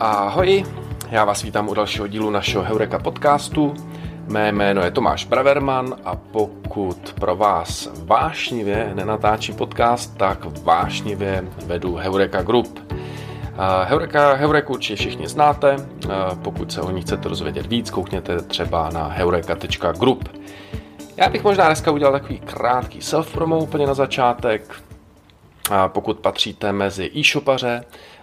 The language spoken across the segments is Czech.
Ahoj, já vás vítám u dalšího dílu našeho Heureka podcastu. Mé jméno je Tomáš Braverman a pokud pro vás vášnivě nenatáčí podcast, tak vášnivě vedu Heureka Group. Heureka, Heureku určitě všichni znáte, pokud se o ní chcete rozvědět víc, koukněte třeba na heureka.group. Já bych možná dneska udělal takový krátký self-promo úplně na začátek. Pokud patříte mezi e-shopaře, Eh,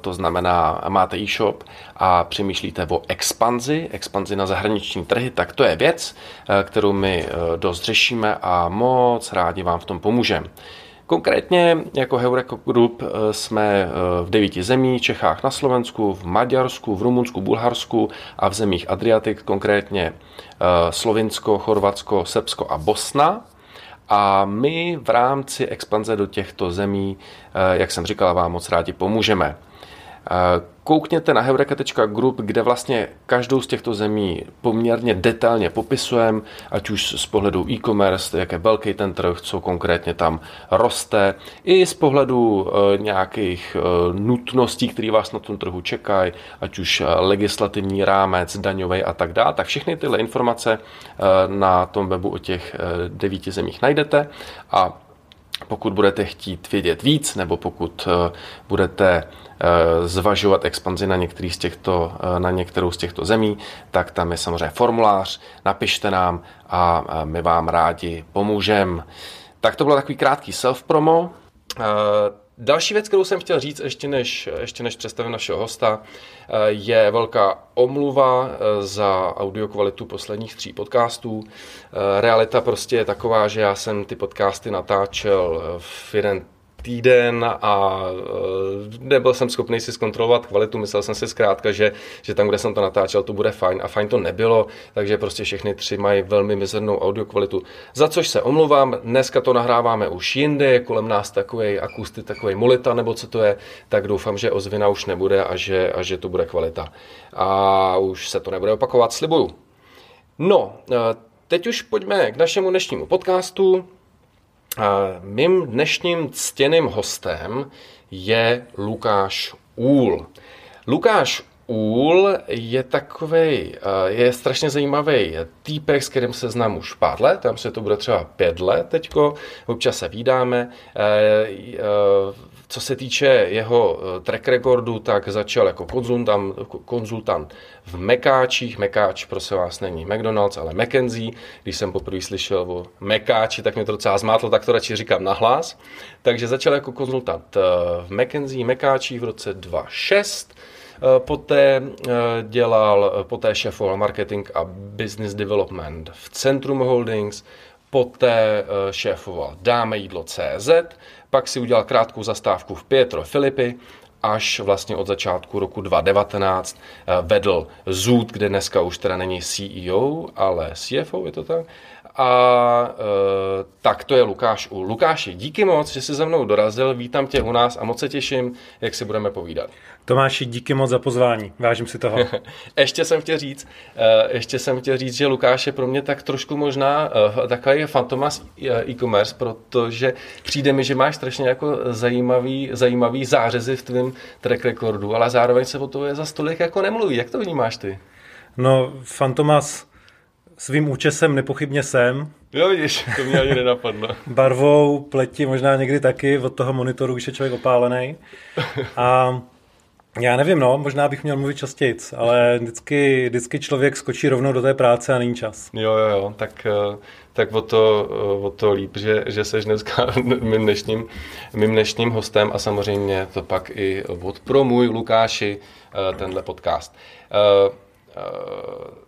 to znamená, máte e-shop a přemýšlíte o expanzi, expanzi na zahraniční trhy, tak to je věc, eh, kterou my eh, dost řešíme a moc rádi vám v tom pomůžeme. Konkrétně jako Heureko Group jsme v devíti zemích, Čechách na Slovensku, v Maďarsku, v Rumunsku, Bulharsku a v zemích Adriatik, konkrétně Slovinsko, Chorvatsko, Srbsko a Bosna. A my v rámci expanze do těchto zemí, eh, jak jsem říkal, vám moc rádi pomůžeme. Eh, koukněte na heureka.group, kde vlastně každou z těchto zemí poměrně detailně popisujeme, ať už z pohledu e-commerce, jak je velký ten trh, co konkrétně tam roste, i z pohledu e, nějakých e, nutností, které vás na tom trhu čekají, ať už legislativní rámec, daňový a tak dále. Tak všechny tyhle informace na tom webu o těch devíti zemích najdete a pokud budete chtít vědět víc, nebo pokud budete Eh, zvažovat expanzi na, některý z těchto, eh, na některou z těchto zemí, tak tam je samozřejmě formulář, napište nám a my vám rádi pomůžeme. Tak to bylo takový krátký self-promo. Eh, další věc, kterou jsem chtěl říct, ještě než, ještě než představím našeho hosta, je velká omluva za audio kvalitu posledních tří podcastů. Realita prostě je taková, že já jsem ty podcasty natáčel v jeden týden a e, nebyl jsem schopný si zkontrolovat kvalitu. Myslel jsem si zkrátka, že, že tam, kde jsem to natáčel, to bude fajn a fajn to nebylo, takže prostě všechny tři mají velmi mizernou audio kvalitu. Za což se omlouvám, dneska to nahráváme už jinde, je kolem nás takový akusty, takový molita nebo co to je, tak doufám, že ozvina už nebude a že, a že to bude kvalita. A už se to nebude opakovat, slibuju. No, e, teď už pojďme k našemu dnešnímu podcastu. Mým dnešním ctěným hostem je Lukáš Úl. Lukáš Úl je takový, je strašně zajímavý týpek, s kterým se znám už pár let, tam se to bude třeba pět let teďko, občas se vídáme. Co se týče jeho eh, track recordu, tak začal jako konzultant, konzultant v Mekáčích. Mekáč, prosím vás, není McDonald's, ale McKenzie. Když jsem poprvé slyšel o Mekáči, tak mě to docela zmátlo, tak to radši říkám nahlas. Takže začal jako konzultant eh, v McKenzie, Mekáčích v roce 2006. Eh, poté dělal, poté šéfoval marketing a business development v Centrum Holdings, poté šéfoval Dáme jídlo CZ, pak si udělal krátkou zastávku v Pietro Filipy, až vlastně od začátku roku 2019 eh, vedl Zoot, kde dneska už teda není CEO, ale CFO, je to tak? A e, tak to je Lukáš u Lukáši, díky moc, že jsi za mnou dorazil, vítám tě u nás a moc se těším, jak si budeme povídat. Tomáši, díky moc za pozvání, vážím si toho. ještě jsem chtěl říct, e, ještě jsem chtěl říct, že Lukáš je pro mě tak trošku možná e, takový fantomas e-commerce, protože přijde mi, že máš strašně jako zajímavý, zajímavý zářezy v tvém track recordu, ale zároveň se o to je za stolik jako nemluví. Jak to vnímáš ty? No, Fantomas svým účesem nepochybně jsem. Jo, vidíš, to mě ani nenapadlo. Barvou, pleti možná někdy taky, od toho monitoru už je člověk opálený. A já nevím, no, možná bych měl mluvit častěji, ale vždycky, vždycky člověk skočí rovnou do té práce a není čas. Jo, jo, jo, tak, eh, tak o, to, eh, o to líp, že, že seš dneska mým dnešním, mým dnešním hostem a samozřejmě to pak i odpromuj Lukáši eh, tenhle podcast. Uh, uh,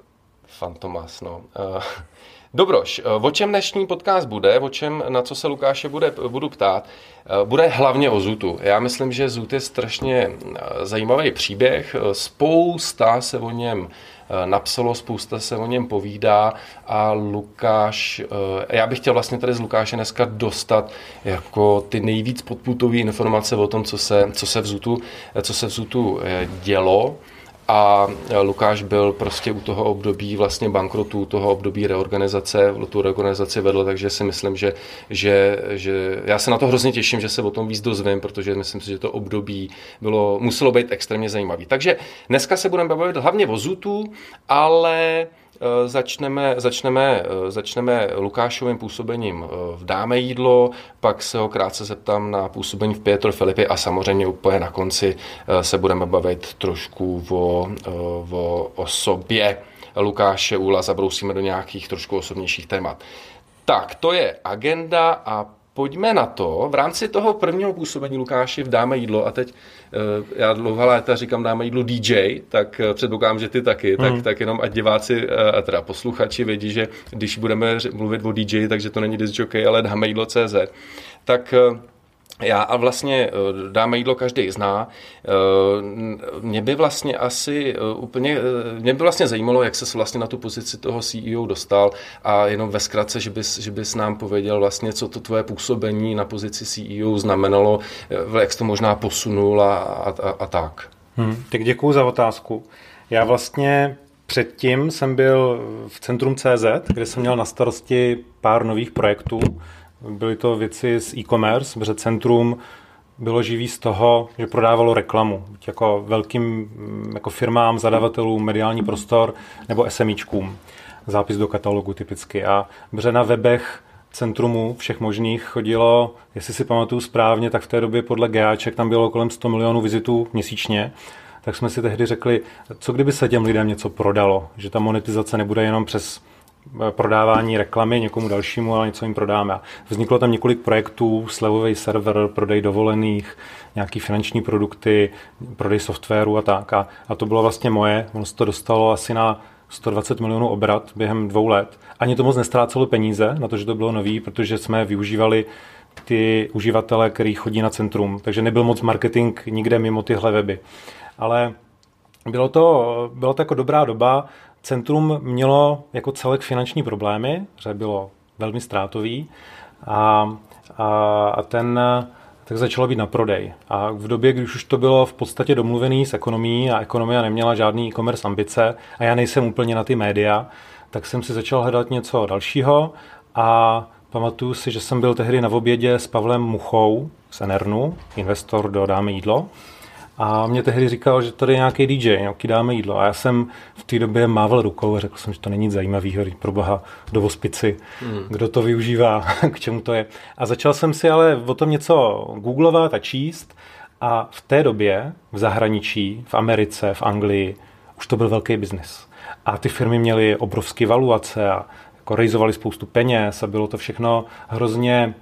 Fantomas, no. Uh, Dobroš, eh, o čem dnešní podcast bude, o čem, na co se Lukáše bude, budu ptát, eh, bude hlavně o Zutu. Já myslím, že Zut je strašně zajímavý příběh, spousta se o něm napsalo, spousta se o něm povídá a Lukáš, já bych chtěl vlastně tady z Lukáše dneska dostat jako ty nejvíc podputové informace o tom, co se, co se v Zutu, co se v Zutu dělo a Lukáš byl prostě u toho období vlastně bankrotu, toho období reorganizace, tu reorganizaci vedl, takže si myslím, že, že, že já se na to hrozně těším, že se o tom víc dozvím, protože myslím si, že to období bylo, muselo být extrémně zajímavý. Takže dneska se budeme bavit hlavně o Zutu, ale začneme, začneme, eh, začneme Lukášovým působením eh, v Dáme jídlo, pak se ho krátce zeptám na působení v Pietro Filipi a samozřejmě úplně na konci se budeme bavit trošku o, o osobě Lukáše Úla, zabrousíme do nějakých trošku osobnějších témat. Tak, to je agenda a pojďme na to. V rámci toho prvního působení Lukáši v Dáme jídlo, a teď eh, já dlouhá léta říkám Dáme jídlo DJ, tak eh, předpokládám, že ty taky, hmm. tak, tak jenom ať diváci eh, a teda posluchači vědí, že když budeme mluvit o DJ, takže to není disc jockey, ale Dáme jídlo CZ. Tak já a vlastně eh, dáme jídlo každý zná. Eh, mě by vlastně asi eh, úplně, mě by vlastně zajímalo, jak se vlastně na tu pozici toho CEO dostal a jenom ve zkratce, že bys, že bys nám pověděl vlastně, co to tvoje působení na pozici CEO znamenalo, jak to možná posunul a, a, a, tak. Hmm, tak děkuji za otázku. Já vlastně předtím jsem byl v Centrum CZ, kde jsem měl na starosti pár nových projektů, Byly to věci z e-commerce, protože centrum bylo živý z toho, že prodávalo reklamu, jako velkým mm, jako firmám, zadavatelům, mediální prostor nebo SMIčkům. Zápis do katalogu typicky. A protože na webech centrumu všech možných chodilo, jestli si pamatuju správně, tak v té době podle GAček tam bylo kolem 100 milionů vizitů měsíčně, tak jsme si tehdy řekli, co kdyby se těm lidem něco prodalo, že ta monetizace nebude jenom přes prodávání reklamy někomu dalšímu, ale něco jim prodáme. Vzniklo tam několik projektů, slevový server, prodej dovolených, nějaký finanční produkty, prodej softwaru a tak. A, a to bylo vlastně moje. Ono se to dostalo asi na 120 milionů obrat během dvou let. Ani to moc nestrácelo peníze na to, že to bylo nový, protože jsme využívali ty uživatele, který chodí na centrum. Takže nebyl moc marketing nikde mimo tyhle weby. Ale bylo to, bylo to jako dobrá doba. Centrum mělo jako celek finanční problémy, že bylo velmi ztrátový a, a, a ten tak začalo být na prodej. A v době, když už to bylo v podstatě domluvený s ekonomií a ekonomia neměla žádný e-commerce ambice a já nejsem úplně na ty média, tak jsem si začal hledat něco dalšího a pamatuju si, že jsem byl tehdy na obědě s Pavlem Muchou z Enernu, investor do Dáme jídlo a mě tehdy říkal, že tady je nějaký DJ, nějaký dáme jídlo. A já jsem v té době mával rukou a řekl jsem, že to není nic zajímavého, pro boha do vospici, mm. kdo to využívá, k čemu to je. A začal jsem si ale o tom něco googlovat a číst. A v té době v zahraničí, v Americe, v Anglii, už to byl velký biznis. A ty firmy měly obrovské valuace a jako rejzovali spoustu peněz a bylo to všechno hrozně,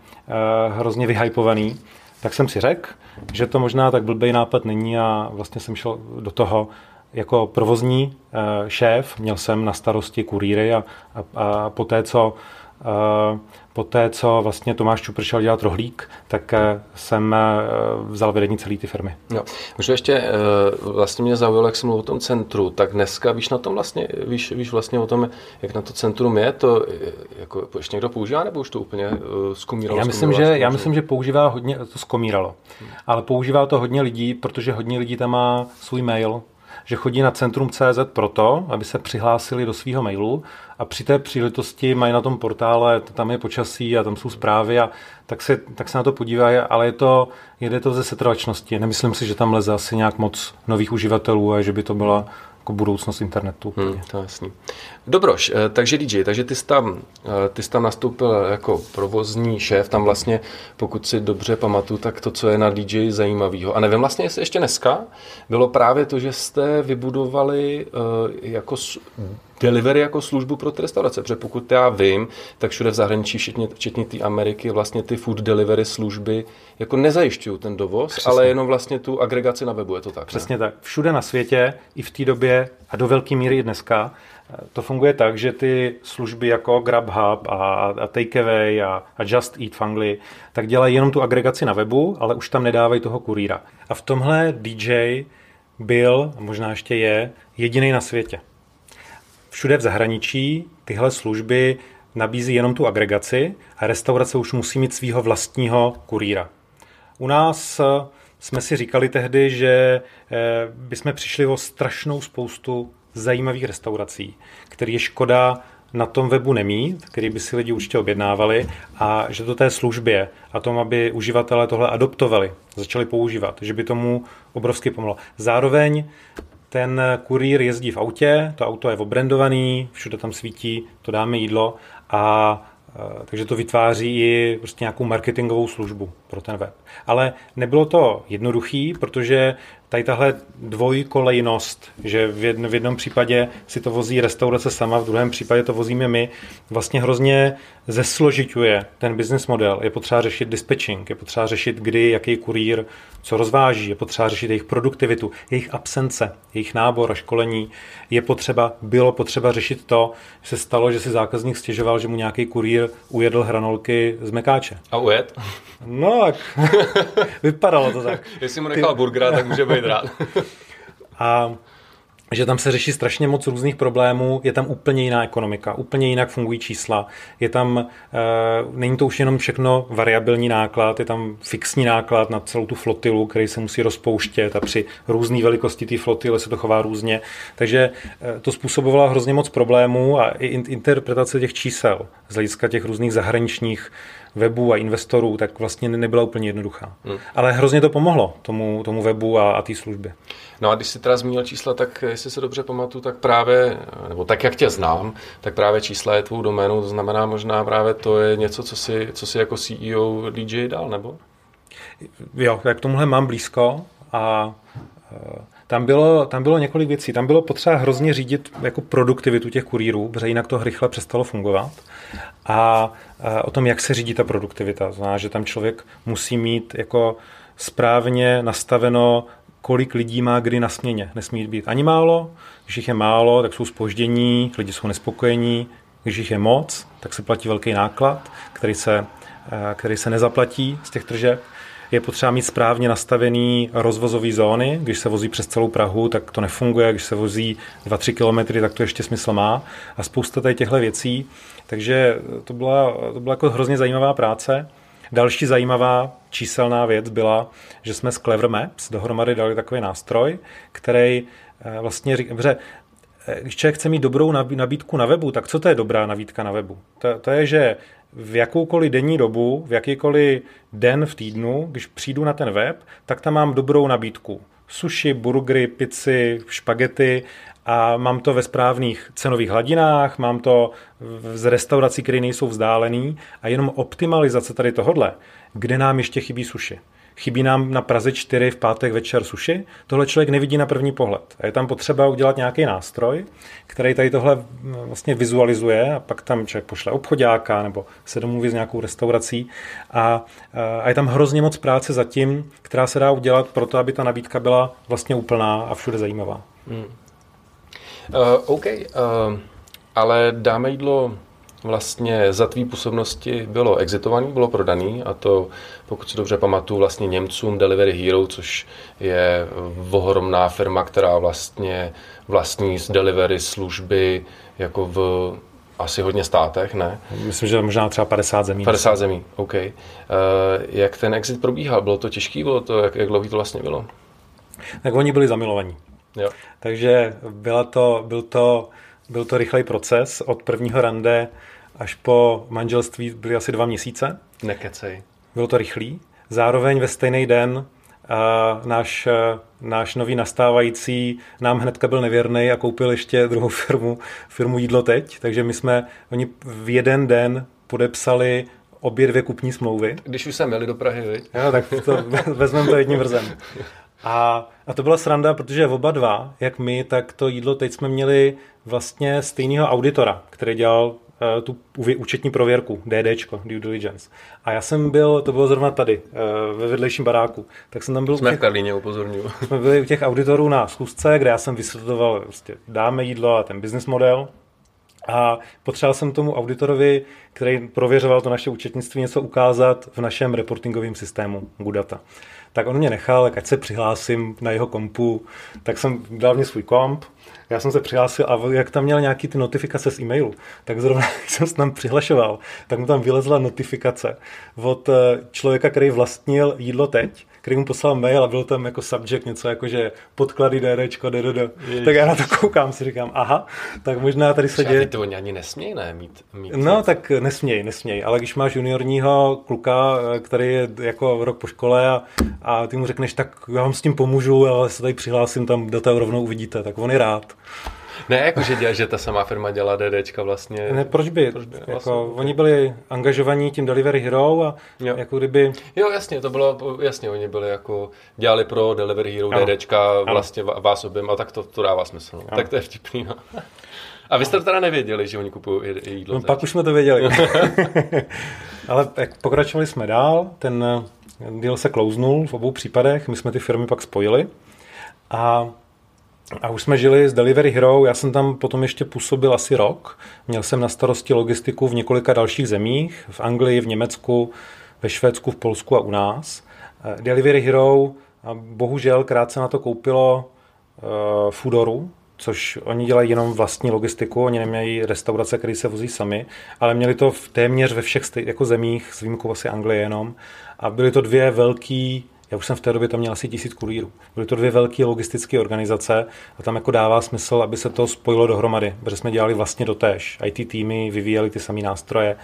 uh, hrozně vyhypovaný. Tak jsem si řekl, že to možná tak blbý nápad není a vlastně jsem šel do toho jako provozní eh, šéf, měl jsem na starosti kurýry a, a, a poté, co eh, Poté, co vlastně Tomáš Čupr šel dělat rohlík, tak eh, jsem vzal vedení celé ty firmy. No. Možná ještě vlastně mě zaujalo, jak jsem mluvil o tom centru, tak dneska víš na tom vlastně, víš, víš vlastně o tom, jak na to centrum je, to jako ještě někdo používá, nebo už to úplně skomíralo? Já myslím, že, já myslím, že používá hodně, to skomíralo, hmm. ale používá to hodně lidí, protože hodně lidí tam má svůj mail, že chodí na centrum CZ proto, aby se přihlásili do svého mailu a při té příležitosti mají na tom portále, tam je počasí a tam jsou zprávy a tak se, tak se na to podívají, ale je to, jede to ze setrvačnosti. Nemyslím si, že tam leze asi nějak moc nových uživatelů a že by to byla jako budoucnost internetu. Hmm, to je jasný. Dobroš, eh, takže DJ, takže ty jsi, tam, eh, ty jsi tam nastoupil jako provozní šéf, tam vlastně, pokud si dobře pamatuju, tak to, co je na DJ zajímavého. A nevím vlastně, jestli ještě dneska bylo právě to, že jste vybudovali uh, jako delivery jako službu pro ty restaurace, protože pokud já vím, tak všude v zahraničí, včetně, včetně té Ameriky, vlastně ty food delivery služby jako nezajišťují ten dovoz, Přesně. ale jenom vlastně tu agregaci na webu, je to tak? Přesně ne? tak. Všude na světě, i v té době a do velké míry i dneska, to funguje tak, že ty služby jako GrabHub a, a Takeaway a, a Just Eat v Anglii, tak dělají jenom tu agregaci na webu, ale už tam nedávají toho kurýra. A v tomhle DJ byl, a možná ještě je, jediný na světě. Všude v zahraničí tyhle služby nabízí jenom tu agregaci a restaurace už musí mít svého vlastního kurýra. U nás jsme si říkali tehdy, že eh, bychom přišli o strašnou spoustu zajímavých restaurací, který je škoda na tom webu nemít, který by si lidi určitě objednávali a že to té službě a tom, aby uživatelé tohle adoptovali, začali používat, že by tomu obrovsky pomohlo. Zároveň ten kurýr jezdí v autě, to auto je obrandovaný, všude tam svítí, to dáme jídlo a Eh, takže to vytváří i prostě nějakou marketingovou službu pro ten web. Ale nebylo to jednoduchý, protože tady tahle dvojkolejnost, že v, jedn, v jednom případě si to vozí restaurace sama, v druhém případě to vozíme my, vlastně hrozně zesložituje ten business model. Je potřeba řešit dispatching, je potřeba řešit, kdy, jaký kurýr co rozváží, je potřeba řešit jejich produktivitu, jejich absence, jejich nábor a školení. Je potřeba, bylo potřeba řešit to, že se stalo, že si zákazník stěžoval, že mu nějaký kurýr ujedl hranolky z mekáče. A ujet? No, tak vypadalo to tak. Jestli mu nechal burgera, tak může být rád. a že tam se řeší strašně moc různých problémů, je tam úplně jiná ekonomika, úplně jinak fungují čísla, je tam, e, není to už jenom všechno variabilní náklad, je tam fixní náklad na celou tu flotilu, který se musí rozpouštět a při různé velikosti té flotily se to chová různě. Takže e, to způsobovalo hrozně moc problémů a i interpretace těch čísel z hlediska těch různých zahraničních webů a investorů, tak vlastně nebyla úplně jednoduchá. Hmm. Ale hrozně to pomohlo tomu, tomu webu a, a té službě. No a když jsi teda zmínil čísla, tak jestli se dobře pamatuju, tak právě, nebo tak jak tě znám, tak právě čísla je tvou doménu, to znamená možná právě to je něco, co si, co si jako CEO DJ dal, nebo? Jo, tak tomuhle mám blízko a tam bylo, tam bylo několik věcí. Tam bylo potřeba hrozně řídit jako produktivitu těch kurýrů, protože jinak to rychle přestalo fungovat. A, a o tom, jak se řídí ta produktivita. Znamená, že tam člověk musí mít jako správně nastaveno, kolik lidí má kdy na směně. Nesmí být ani málo, když jich je málo, tak jsou spoždění, lidi jsou nespokojení, když jich je moc, tak se platí velký náklad, který se, který se nezaplatí z těch tržeb je potřeba mít správně nastavený rozvozové zóny. Když se vozí přes celou Prahu, tak to nefunguje. Když se vozí 2-3 kilometry, tak to ještě smysl má. A spousta tady těchto věcí. Takže to byla, to byla jako hrozně zajímavá práce. Další zajímavá číselná věc byla, že jsme s Clever Maps dohromady dali takový nástroj, který eh, vlastně říká, že eh, když člověk chce mít dobrou nabídku na webu, tak co to je dobrá nabídka na webu? To, to je, že v jakoukoliv denní dobu, v jakýkoliv den v týdnu, když přijdu na ten web, tak tam mám dobrou nabídku. Sushi, burgery, pici, špagety a mám to ve správných cenových hladinách, mám to z restaurací, které nejsou vzdálený a jenom optimalizace tady tohodle, kde nám ještě chybí sushi chybí nám na Praze 4 v pátek večer suši, tohle člověk nevidí na první pohled. A je tam potřeba udělat nějaký nástroj, který tady tohle mm, vlastně vizualizuje a pak tam člověk pošle obchodáka nebo se domluví s nějakou restaurací a, a je tam hrozně moc práce zatím, která se dá udělat pro to, aby ta nabídka byla vlastně úplná a všude zajímavá. Hmm. Uh, OK, uh, ale dáme jídlo vlastně za tvý působnosti bylo exitovaný, bylo prodaný a to, pokud si dobře pamatuju, vlastně Němcům Delivery Hero, což je ohromná firma, která vlastně vlastní z delivery služby jako v asi hodně státech, ne? Myslím, že možná třeba 50 zemí. 50 zemí, OK. Uh, jak ten exit probíhal? Bylo to těžký? Bylo to, jak, jak dlouhý to vlastně bylo? Tak oni byli zamilovaní. Jo. Takže byla to, byl to byl to rychlej proces. Od prvního rande až po manželství byly asi dva měsíce. Nekecej. Bylo to rychlý. Zároveň ve stejný den a náš, náš nový nastávající nám hnedka byl nevěrný a koupil ještě druhou firmu, firmu Jídlo teď. Takže my jsme, oni v jeden den podepsali obě dvě kupní smlouvy. Když už jsme jeli do Prahy, viď? Jo, tak to vezmeme to jedním vrzem. A, a to byla sranda, protože oba dva, jak my, tak to jídlo teď jsme měli vlastně stejného auditora, který dělal tu účetní prověrku, DDčko, due diligence. A já jsem byl, to bylo zrovna tady, eh, ve vedlejším baráku. Tak jsem tam byl... Jsme v Karlíně, upozorňuji. Jsme byli u těch auditorů na schůzce, kde já jsem vysvětloval, prostě dáme jídlo a ten business model. A potřeboval jsem tomu auditorovi, který prověřoval to naše účetnictví, něco ukázat v našem reportingovém systému Gudata. Tak on mě nechal, ať se přihlásím na jeho kompu, tak jsem dal mě svůj komp, já jsem se přihlásil a jak tam měl nějaký ty notifikace z e-mailu, tak zrovna jsem se tam přihlašoval, tak mu tam vylezla notifikace od eh, člověka, který vlastnil jídlo teď který mu poslal mail a byl tam jako subject něco jako, že podklady DDčko, DDD. Tak já na to koukám, si říkám, aha, tak možná tady se děje... to oni ani nesmějí, ne? Mít, mít no, tak nesměj, nesměj, ale když máš juniorního kluka, který je jako rok po škole a, a ty mu řekneš, tak já vám s tím pomůžu, ale se tady přihlásím, tam data rovnou uvidíte, tak on je rád. Ne, jako že, dělá, že ta samá firma dělá DDčka vlastně. Ne, proč by? Proč by jako, vlastně, oni byli angažovaní tím Delivery Hero a jo. jako kdyby... Jo, jasně, to bylo, jasně, oni byli jako, dělali pro Delivery Hero ano. DDčka ano. vlastně vás objem a tak to, to dává smysl. No. Tak to je vtipný, no. A vy jste teda nevěděli, že oni kupují jídlo? No, pak už jsme to věděli. Ale pokračovali jsme dál, ten deal se klouznul v obou případech, my jsme ty firmy pak spojili a a už jsme žili s Delivery Hero, já jsem tam potom ještě působil asi rok. Měl jsem na starosti logistiku v několika dalších zemích, v Anglii, v Německu, ve Švédsku, v Polsku a u nás. Eh, Delivery Hero, bohužel krátce na to koupilo uh, Foodoru, což oni dělají jenom vlastní logistiku, oni nemají restaurace, které se vozí sami, ale měli to v téměř ve všech jako zemích, s výjimkou asi Anglie jenom. A byly to dvě velký já už jsem v té době tam měl asi tisíc kurýrů. Byly to dvě velké logistické organizace a tam jako dává smysl, aby se to spojilo dohromady, protože jsme dělali vlastně dotéž. IT týmy vyvíjeli ty samé nástroje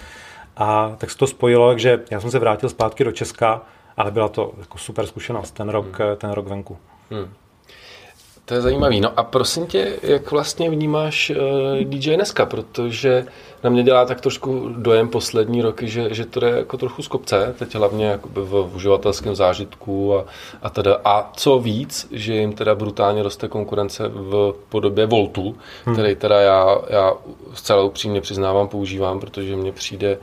a tak se to spojilo, takže já jsem se vrátil zpátky do Česka, ale byla to jako super zkušenost ten rok, hmm. ten rok venku. Hmm. To je zajímavý. No a prosím tě, jak vlastně vnímáš uh, eh, DJ dneska, protože na mě dělá tak trošku dojem poslední roky, že, že to je jako trochu z kopce, teď hlavně v uživatelském zážitku a, a teda. A co víc, že jim teda brutálně roste konkurence v podobě Voltu, hmm. který teda já, já zcela upřímně přiznávám, používám, protože mně přijde,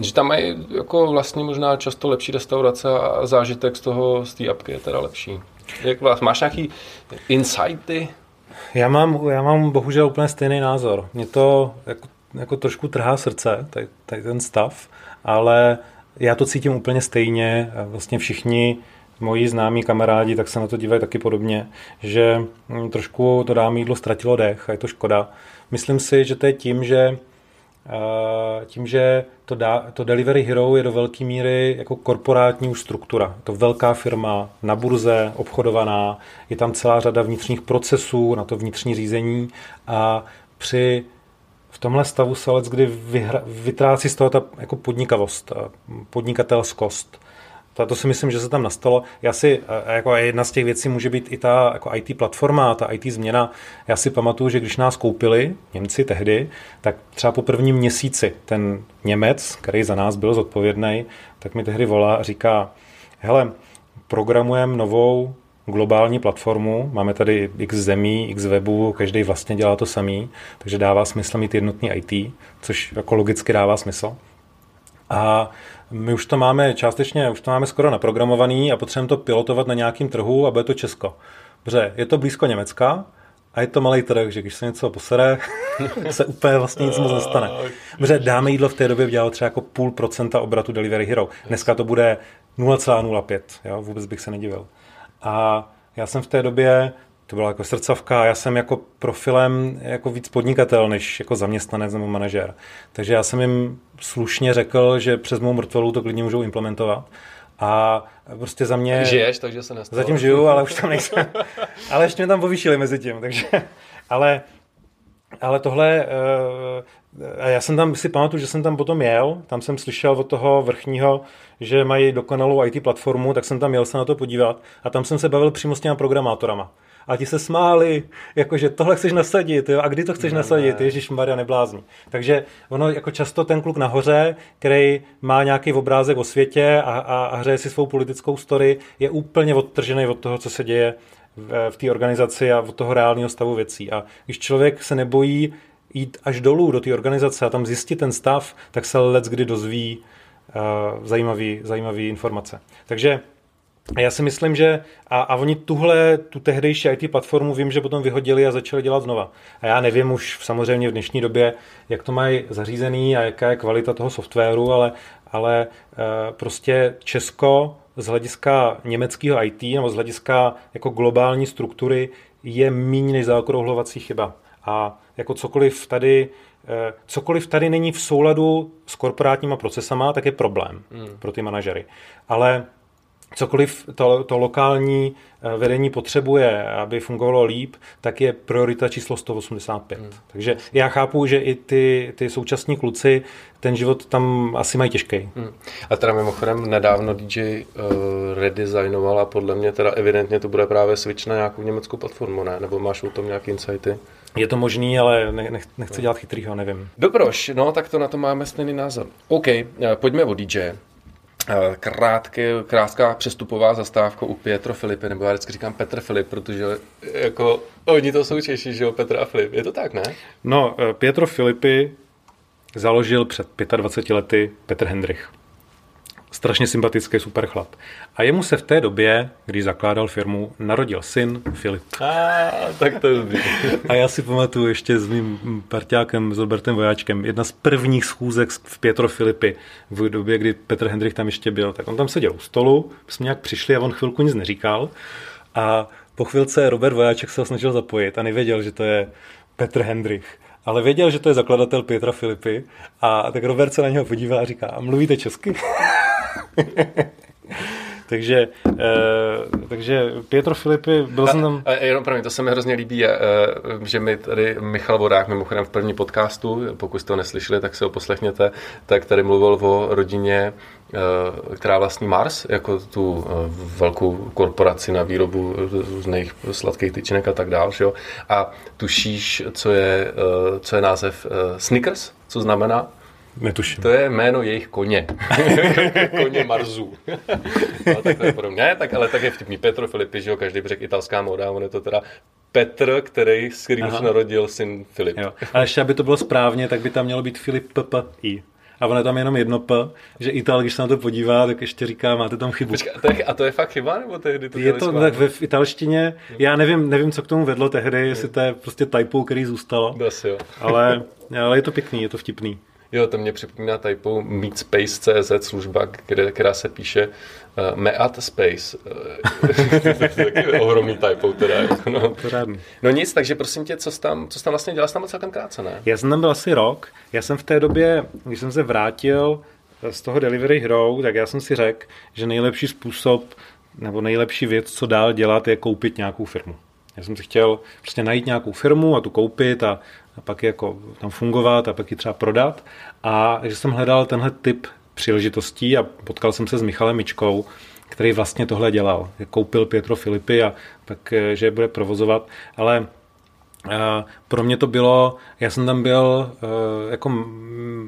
že tam mají jako vlastně možná často lepší restaurace a zážitek z toho, z té apky je teda lepší. Jak vás, máš nějaký insighty? Já mám, já mám bohužel úplně stejný názor. Mě to jako, jako trošku trhá srdce, tady, tady ten stav, ale já to cítím úplně stejně. Vlastně všichni moji známí kamarádi tak se na to dívají taky podobně, že hm, trošku to dáme jídlo ztratilo dech a je to škoda. Myslím si, že to je tím, že tím, že to, dá, to Delivery Hero je do velké míry jako korporátní už struktura. Je to velká firma na burze, obchodovaná, je tam celá řada vnitřních procesů na to vnitřní řízení a při v tomhle stavu se kdy vytrácí z toho ta jako podnikavost, podnikatelskost to, to si myslím, že se tam nastalo. Já si, jako jedna z těch věcí může být i ta jako IT platforma, ta IT změna. Já si pamatuju, že když nás koupili Němci tehdy, tak třeba po prvním měsíci ten Němec, který za nás byl zodpovědný, tak mi tehdy volá a říká, hele, programujeme novou globální platformu, máme tady x zemí, x webů, každý vlastně dělá to samý, takže dává smysl mít jednotný IT, což jako logicky dává smysl. A my už to máme částečně, už to máme skoro naprogramovaný a potřebujeme to pilotovat na nějakým trhu a bude to Česko. Dobře, je to blízko Německa a je to malý trh, že když se něco posere, se úplně vlastně nic moc nestane. Dobře, dáme jídlo v té době dělalo třeba jako půl procenta obratu Delivery Hero. Dneska to bude 0,05, jo, vůbec bych se nedivil. A já jsem v té době to byla jako srdcovka. Já jsem jako profilem jako víc podnikatel, než jako zaměstnanec nebo manažer. Takže já jsem jim slušně řekl, že přes mou mrtvolu to klidně můžou implementovat. A prostě za mě... Žiješ, takže se nestalo. Zatím žiju, ale už tam nejsem. ale ještě mě tam povýšili mezi tím, takže... Ale, ale tohle... A já jsem tam si pamatuju, že jsem tam potom jel, tam jsem slyšel od toho vrchního, že mají dokonalou IT platformu, tak jsem tam jel se na to podívat a tam jsem se bavil přímo s těma programátorama a ti se smáli, jakože tohle chceš nasadit, jo, a kdy to chceš ne, nasadit, ne. Ježíš Maria neblázni. Takže ono jako často ten kluk nahoře, který má nějaký obrázek o světě a, a, a hraje si svou politickou story, je úplně odtržený od toho, co se děje v, v té organizaci a od toho reálného stavu věcí. A když člověk se nebojí jít až dolů do té organizace a tam zjistit ten stav, tak se let kdy dozví uh, zajímavý, zajímavý informace. Takže a já si myslím, že a, a oni tuhle, tu tehdejší IT platformu vím, že potom vyhodili a začali dělat znova. A já nevím už samozřejmě v dnešní době, jak to mají zařízený a jaká je kvalita toho softwaru, ale, ale e, prostě Česko z hlediska německého IT nebo z hlediska jako globální struktury je méně než zaokrouhlovací chyba. A jako cokoliv tady, eh, cokoliv tady není v souladu s korporátníma procesama, tak je problém hmm. pro ty manažery. Ale cokoliv to, to lokální eh, vedení potřebuje, aby fungovalo líp, tak je priorita číslo 185. Hmm. Takže já chápu, že i ty, ty současní kluci ten život tam asi mají těžký. Hmm. A teda mimochodem nedávno DJ uh, eh, redesignoval a podle mě teda evidentně to bude právě switch na nějakou německou platformu, ne? Nebo máš o tom nějaké insighty? Je to možný, ale nech, nechci dělat chytrýho, nevím. Dobroš, no tak to na to máme stejný názor. OK, eh, pojďme o DJ. Eh, krátké, krátká přestupová zastávka u Pietro Filipy, nebo já vždycky říkám Petr Filip, protože jako oni to jsou Češi, že jo, Petr a Filip. Je to tak, ne? No, eh, Pietro Filipy založil před 25 lety Petr Hendrich strašně sympatický super chlap. A jemu se v té době, když zakládal firmu, narodil syn Filip. A, tak to je dobrý. A já si pamatuju ještě s mým parťákem, s Robertem Vojáčkem, jedna z prvních schůzek v Pietro Filipy v době, kdy Petr Hendrich tam ještě byl, tak on tam seděl u stolu, jsme nějak přišli a on chvilku nic neříkal. A po chvilce Robert Vojáček se ho snažil zapojit a nevěděl, že to je Petr Hendrich ale věděl, že to je zakladatel Pětra Filipy a tak Robert se na něho podívá a říká, a mluvíte česky? takže, e, takže Pietro Filipy, byl jsem tam... A, jenom pro mě, to se mi hrozně líbí, je, eh, že mi tady Michal Vodák, mimochodem v první podcastu, pokud jste ho neslyšeli, tak si ho poslechněte, tak tady mluvil o rodině, eh, která vlastní Mars, jako tu velkou korporaci na výrobu různých sladkých tyčinek a tak dále. A tušíš, co je, co je název Snickers, co znamená? Netuším. To je jméno jejich koně. koně Marzu. no, tak to je podobně. tak, ale tak je vtipný. Petro Filipi, že jo, každý řekl italská móda, on je to teda Petr, který, s kterým se narodil syn Filip. Jo. A ještě, aby to bylo správně, tak by tam mělo být Filip I. A ono je tam jenom jedno P, že Ital, když se na to podívá, tak ještě říká, máte tam chybu. Počkej, a, to je, a to je fakt chyba, nebo tehdy to Je to tak ve v italštině, já nevím, nevím, co k tomu vedlo tehdy, jestli to je prostě typou, který zůstalo. Das, jo. Ale, ale je to pěkný, je to vtipný. Jo, to mě připomíná typou Meetspace.cz služba, kde, která se píše uh, Meat Space. taky ohromný typou teda. Jako no. Pořádný. no nic, takže prosím tě, co jsi tam, co jsi tam vlastně dělal? Jsi tam celkem krátce, ne? Já jsem tam byl asi rok. Já jsem v té době, když jsem se vrátil z toho Delivery Hero, tak já jsem si řekl, že nejlepší způsob nebo nejlepší věc, co dál dělat, je koupit nějakou firmu. Já jsem si chtěl prostě najít nějakou firmu a tu koupit a a pak jako tam fungovat a pak ji třeba prodat. A že jsem hledal tenhle typ příležitostí a potkal jsem se s Michalem Mičkou, který vlastně tohle dělal. Koupil Pietro Filipy a pak, eh, že je bude provozovat, ale eh, pro mě to bylo, já jsem tam byl eh, jako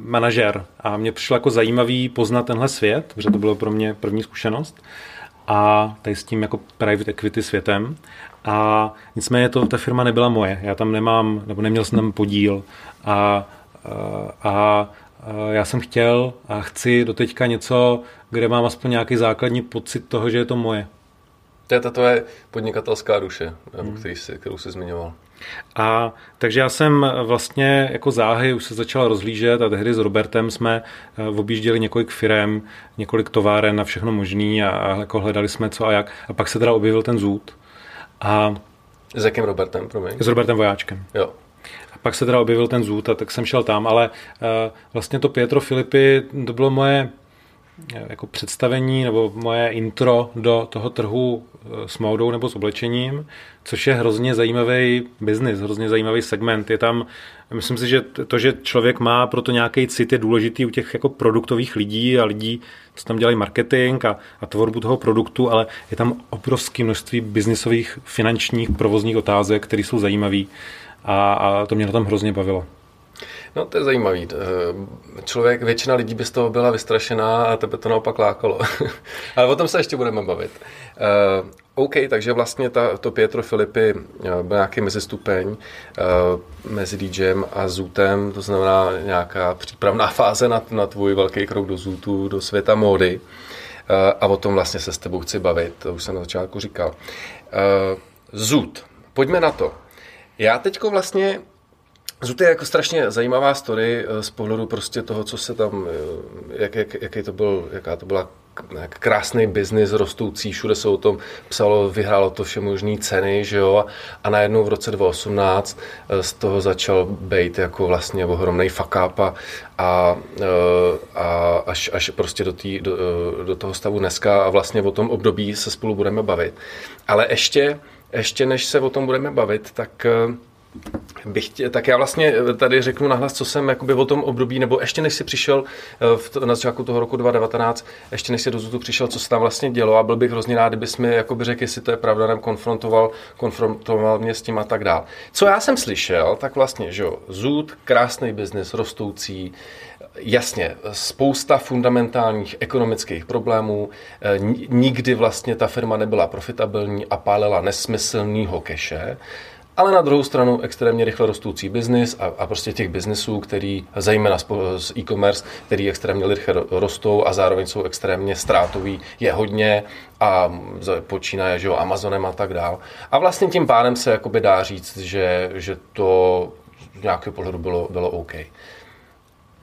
manažer a mě přišlo jako zajímavý poznat tenhle svět, protože to bylo pro mě první zkušenost a tady s tím jako private equity světem a nicméně to, ta firma nebyla moje. Já tam nemám, nebo neměl jsem tam podíl. A, a, a já jsem chtěl a chci do teďka něco, kde mám aspoň nějaký základní pocit toho, že je to moje. To je ta tvoje podnikatelská duše, hmm. který jsi, kterou jsi zmiňoval. A takže já jsem vlastně jako záhy už se začal rozlížet a tehdy s Robertem jsme eh, objížděli několik firem, několik továren na všechno možný a, a jako hledali jsme co a jak. A pak se teda objevil ten zůd. A s jakým Robertem, promiň? S Robertem Vojáčkem. Jo. A pak se teda objevil ten zůd a tak jsem šel tam, ale uh, vlastně to Pietro Filipy, to bylo moje jako představení nebo moje intro do toho trhu eh, s módou nebo s oblečením, což je hrozně zajímavý biznis, hrozně zajímavý segment. Je tam, myslím si, že to, že člověk má proto nějaký cit, je důležitý u těch jako produktových lidí a lidí, co tam dělají marketing a, a tvorbu toho produktu, ale je tam obrovské množství biznisových, finančních, provozních otázek, které jsou zajímavé a, a to mě na tom hrozně bavilo. No, to je zajímavý. Eh, člověk, většina lidí by z toho byla vystrašená a tebe to naopak lákalo. Ale o tom se ještě budeme bavit. Uh, OK, takže vlastně ta, to Pietro Filipy eh, byl nějaký mezistupeň mezi DJem a Zootem, to znamená nějaká přípravná fáze na, na tvůj velký krok do Zootu, do světa módy. a o tom vlastně se s tebou chci bavit, to už jsem na začátku říkal. Zud, pojďme na to. Já teďko vlastně Zut je jako strašně zajímavá story z pohledu prostě toho, co se tam, jak, jak, jaký to byl, jaká to byla krásný biznis rostoucí, všude se o tom psalo, vyhrálo to vše možné ceny, že jo, a najednou v roce 2018 eh, z toho začal být jako vlastně ohromný fuck up a, a, eh, a až, až prostě do, tý, do, eh, do toho stavu dneska a vlastně o tom období se spolu budeme bavit. Ale ještě, ještě než se o tom budeme bavit, tak bych tě, tak já vlastně tady řeknu nahlas, co jsem jakoby o tom období, nebo ještě než si přišel eh, v, na začátku toho roku 2019, ještě než si do Zutu přišel, co se tam vlastně dělo a byl bych hrozně rád, kdybys mi jakoby řekl, jestli to je pravda, nebo konfrontoval, konfrontoval mě s tím a tak dál. Co já jsem slyšel, tak vlastně, že jo, Zut, krásný biznis, rostoucí, jasně, spousta fundamentálních ekonomických problémů, eh, nikdy vlastně ta firma nebyla profitabilní a pálela nesmyslného keše, ale na druhou stranu extrémně rychle rostoucí biznis a, a prostě těch biznisů, který zejména z e-commerce, který extrémně rychle rostou a zároveň jsou extrémně ztrátový, je hodně a počínaje že jo, Amazonem a tak dál. A vlastně tím pádem se jakoby dá říct, že, že to z nějakého pohledu bylo, bylo OK.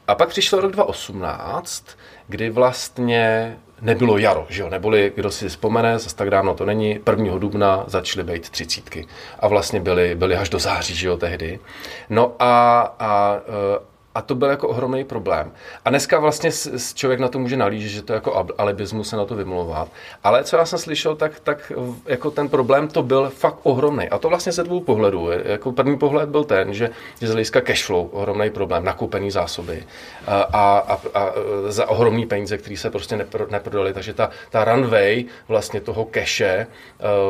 A pak přišel rok 2018, kdy vlastně nebylo jaro, že jo? neboli, kdo si vzpomene, zase tak dávno to není, 1. dubna začaly být třicítky a vlastně byly, byly až do září, že jo, tehdy. No a, a, a to byl jako ohromný problém. A dneska vlastně člověk na to může nalížet, že to jako alibismus se na to vymlouvat. Ale co já jsem slyšel, tak, tak jako ten problém to byl fakt ohromný. A to vlastně ze dvou pohledů. Jako první pohled byl ten, že, že z hlediska cashflow ohromný problém, nakoupený zásoby a, a, a za ohromný peníze, které se prostě nepro, neprodaly. Takže ta, ta runway vlastně toho cache eh,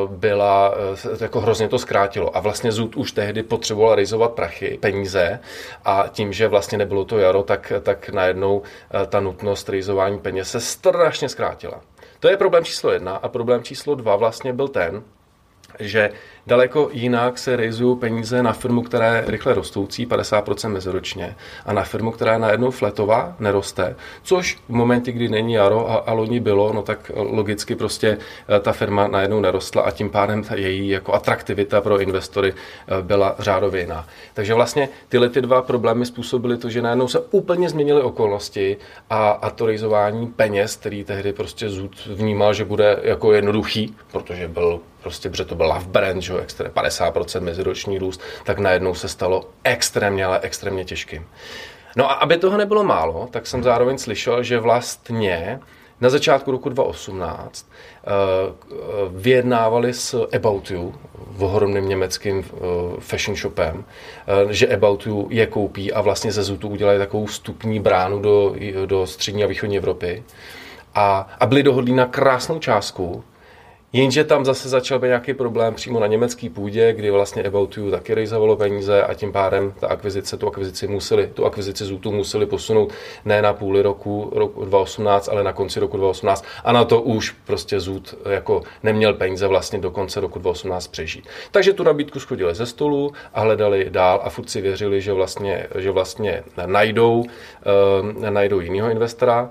byla, eh, jako hrozně to zkrátilo. A vlastně Zud už tehdy potřeboval rizovat prachy, peníze a tím, že vlastně nebylo to jaro, tak, tak najednou eh, ta nutnost rejzování peněz se strašně zkrátila. To je problém číslo jedna. A problém číslo dva vlastně byl ten, že daleko jinak se rejzují peníze na firmu, která je rychle rostoucí, 50% meziročně, a na firmu, která je najednou fletová, neroste, což v momentě, kdy není jaro a, a loni bylo, no tak logicky prostě eh, ta firma najednou nerostla a tím pádem ta její jako atraktivita pro investory eh, byla řádově jiná. Takže vlastně tyhle ty dva problémy způsobily to, že najednou se úplně změnily okolnosti a, a to rejzování peněz, který tehdy prostě Zud vnímal, že bude jako jednoduchý, protože byl prostě, protože to byl love brand, že 50% meziroční růst, tak najednou se stalo extrémně, ale extrémně těžkým. No a aby toho nebylo málo, tak jsem zároveň slyšel, že vlastně na začátku roku 2018 uh, eh, vyjednávali s About You, ohromným německým uh, fashion shopem, uh, že About You je koupí a vlastně ze Zutu udělají takovou vstupní bránu do, do střední a východní Evropy. A, a byli dohodlí na krásnou částku, Jenže tam zase začal být nějaký problém přímo na německé půdě, kdy vlastně About You taky rejzovalo peníze a tím pádem ta akvizice, tu akvizici museli, tu akvizici Zutu museli posunout ne na půli roku, roku 2018, ale na konci roku 2018 a na to už prostě Zut jako neměl peníze vlastně do konce roku 2018 přežít. Takže tu nabídku schodili ze stolu a hledali dál a furt si věřili, že vlastně, že vlastně najdou, uh, najdou jiného investora,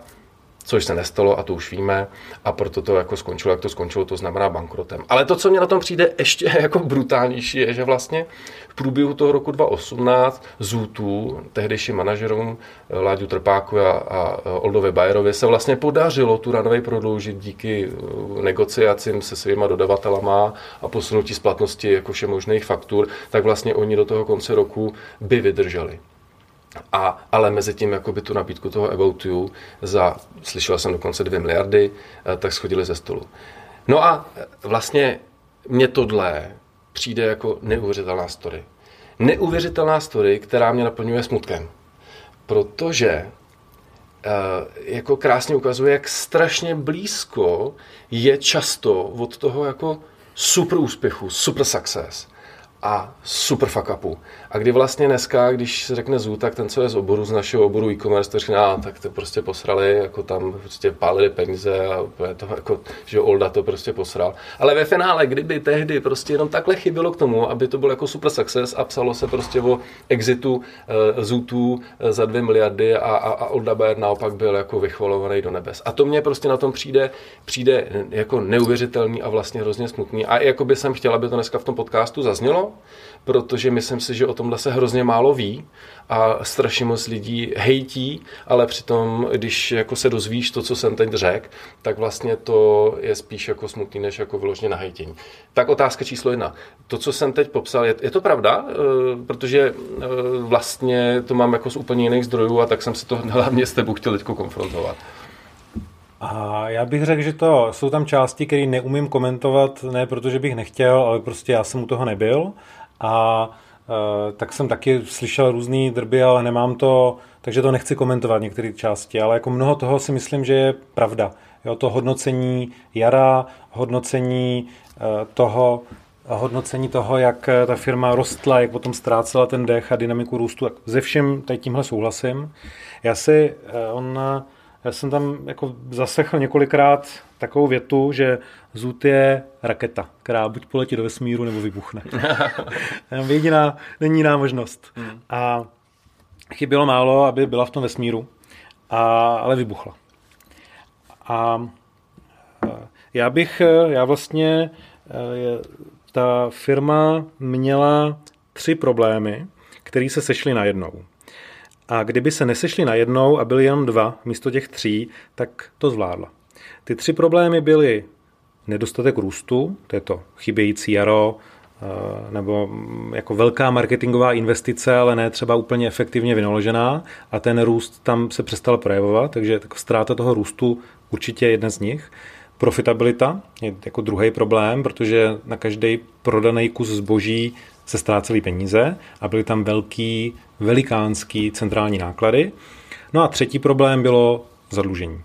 což se nestalo a to už víme a proto to jako skončilo, jak to skončilo, to znamená bankrotem. Ale to, co mě na tom přijde ještě jako brutálnější, je, že vlastně v průběhu toho roku 2018 Zůtu, tehdejším manažerům eh, Láďu Trpáku a, a Oldovi Bajerovi se vlastně podařilo tu ranovej prodloužit díky eh, negociacím se svýma dodavatelama a posunutí splatnosti jako možných faktur, tak vlastně oni do toho konce roku by vydrželi. A, ale mezi tím jakoby tu nabídku toho About You za, slyšel jsem dokonce 2 miliardy, eh, tak schodili ze stolu. No a eh, vlastně mě tohle přijde jako neuvěřitelná story. Neuvěřitelná story, která mě naplňuje smutkem. Protože uh, jako krásně ukazuje, jak strašně blízko je často od toho jako super úspěchu, super success a super fuck upu. A kdy vlastně dneska, když se řekne ZU, tak ten, co je z oboru, z našeho oboru e-commerce, to řekne, tak to prostě posrali, jako tam prostě pálili peníze a to jako, že Olda to prostě posral. Ale ve finále, kdyby tehdy prostě jenom takhle chybělo k tomu, aby to byl jako super success a psalo se prostě o exitu uh, ZUTů uh, za dvě miliardy a, a, a Olda Bayer naopak byl jako vychvalovaný do nebes. A to mě prostě na tom přijde, přijde jako neuvěřitelný a vlastně hrozně smutný. A jako by jsem chtěl, aby to dneska v tom podcastu zaznělo, protože myslím si, že o tomhle se hrozně málo ví a strašně moc lidí hejtí, ale přitom, když jako se dozvíš to, co jsem teď řekl, tak vlastně to je spíš jako smutný, než jako vyloženě na hejtění. Tak otázka číslo jedna. To, co jsem teď popsal, je, je to pravda? E, protože e, vlastně to mám jako z úplně jiných zdrojů a tak jsem se to hlavně s tebou chtěl teď konfrontovat. A já bych řekl, že to jsou tam části, které neumím komentovat, ne protože bych nechtěl, ale prostě já jsem u toho nebyl. A tak jsem taky slyšel různé drby, ale nemám to, takže to nechci komentovat některé části, ale jako mnoho toho si myslím, že je pravda. Jo, to hodnocení jara, hodnocení e, toho, hodnocení toho, jak ta firma rostla, jak potom ztrácela ten dech a dynamiku růstu, tak ze všem tady tímhle souhlasím. Já si, on já jsem tam jako zasechl několikrát takovou větu, že Zut je raketa, která buď poletí do vesmíru, nebo vybuchne. jediná, není jiná možnost. Hmm. A chybělo málo, aby byla v tom vesmíru, a, ale vybuchla. A já bych, já vlastně, ta firma měla tři problémy, které se sešly najednou. A kdyby se nesešli najednou a byly jenom dva místo těch tří, tak to zvládla. Ty tři problémy byly nedostatek růstu, to je to chybějící jaro, eh, nebo mm, jako velká marketingová investice, ale ne třeba úplně efektivně vynaložená a ten růst tam se přestal projevovat, takže ztráta toho růstu určitě je jedna z nich. Profitabilita je jako druhý problém, protože na každý prodaný kus zboží se ztrácely peníze a byly tam velký, velikánský centrální náklady. No a třetí problém bylo zadlužení.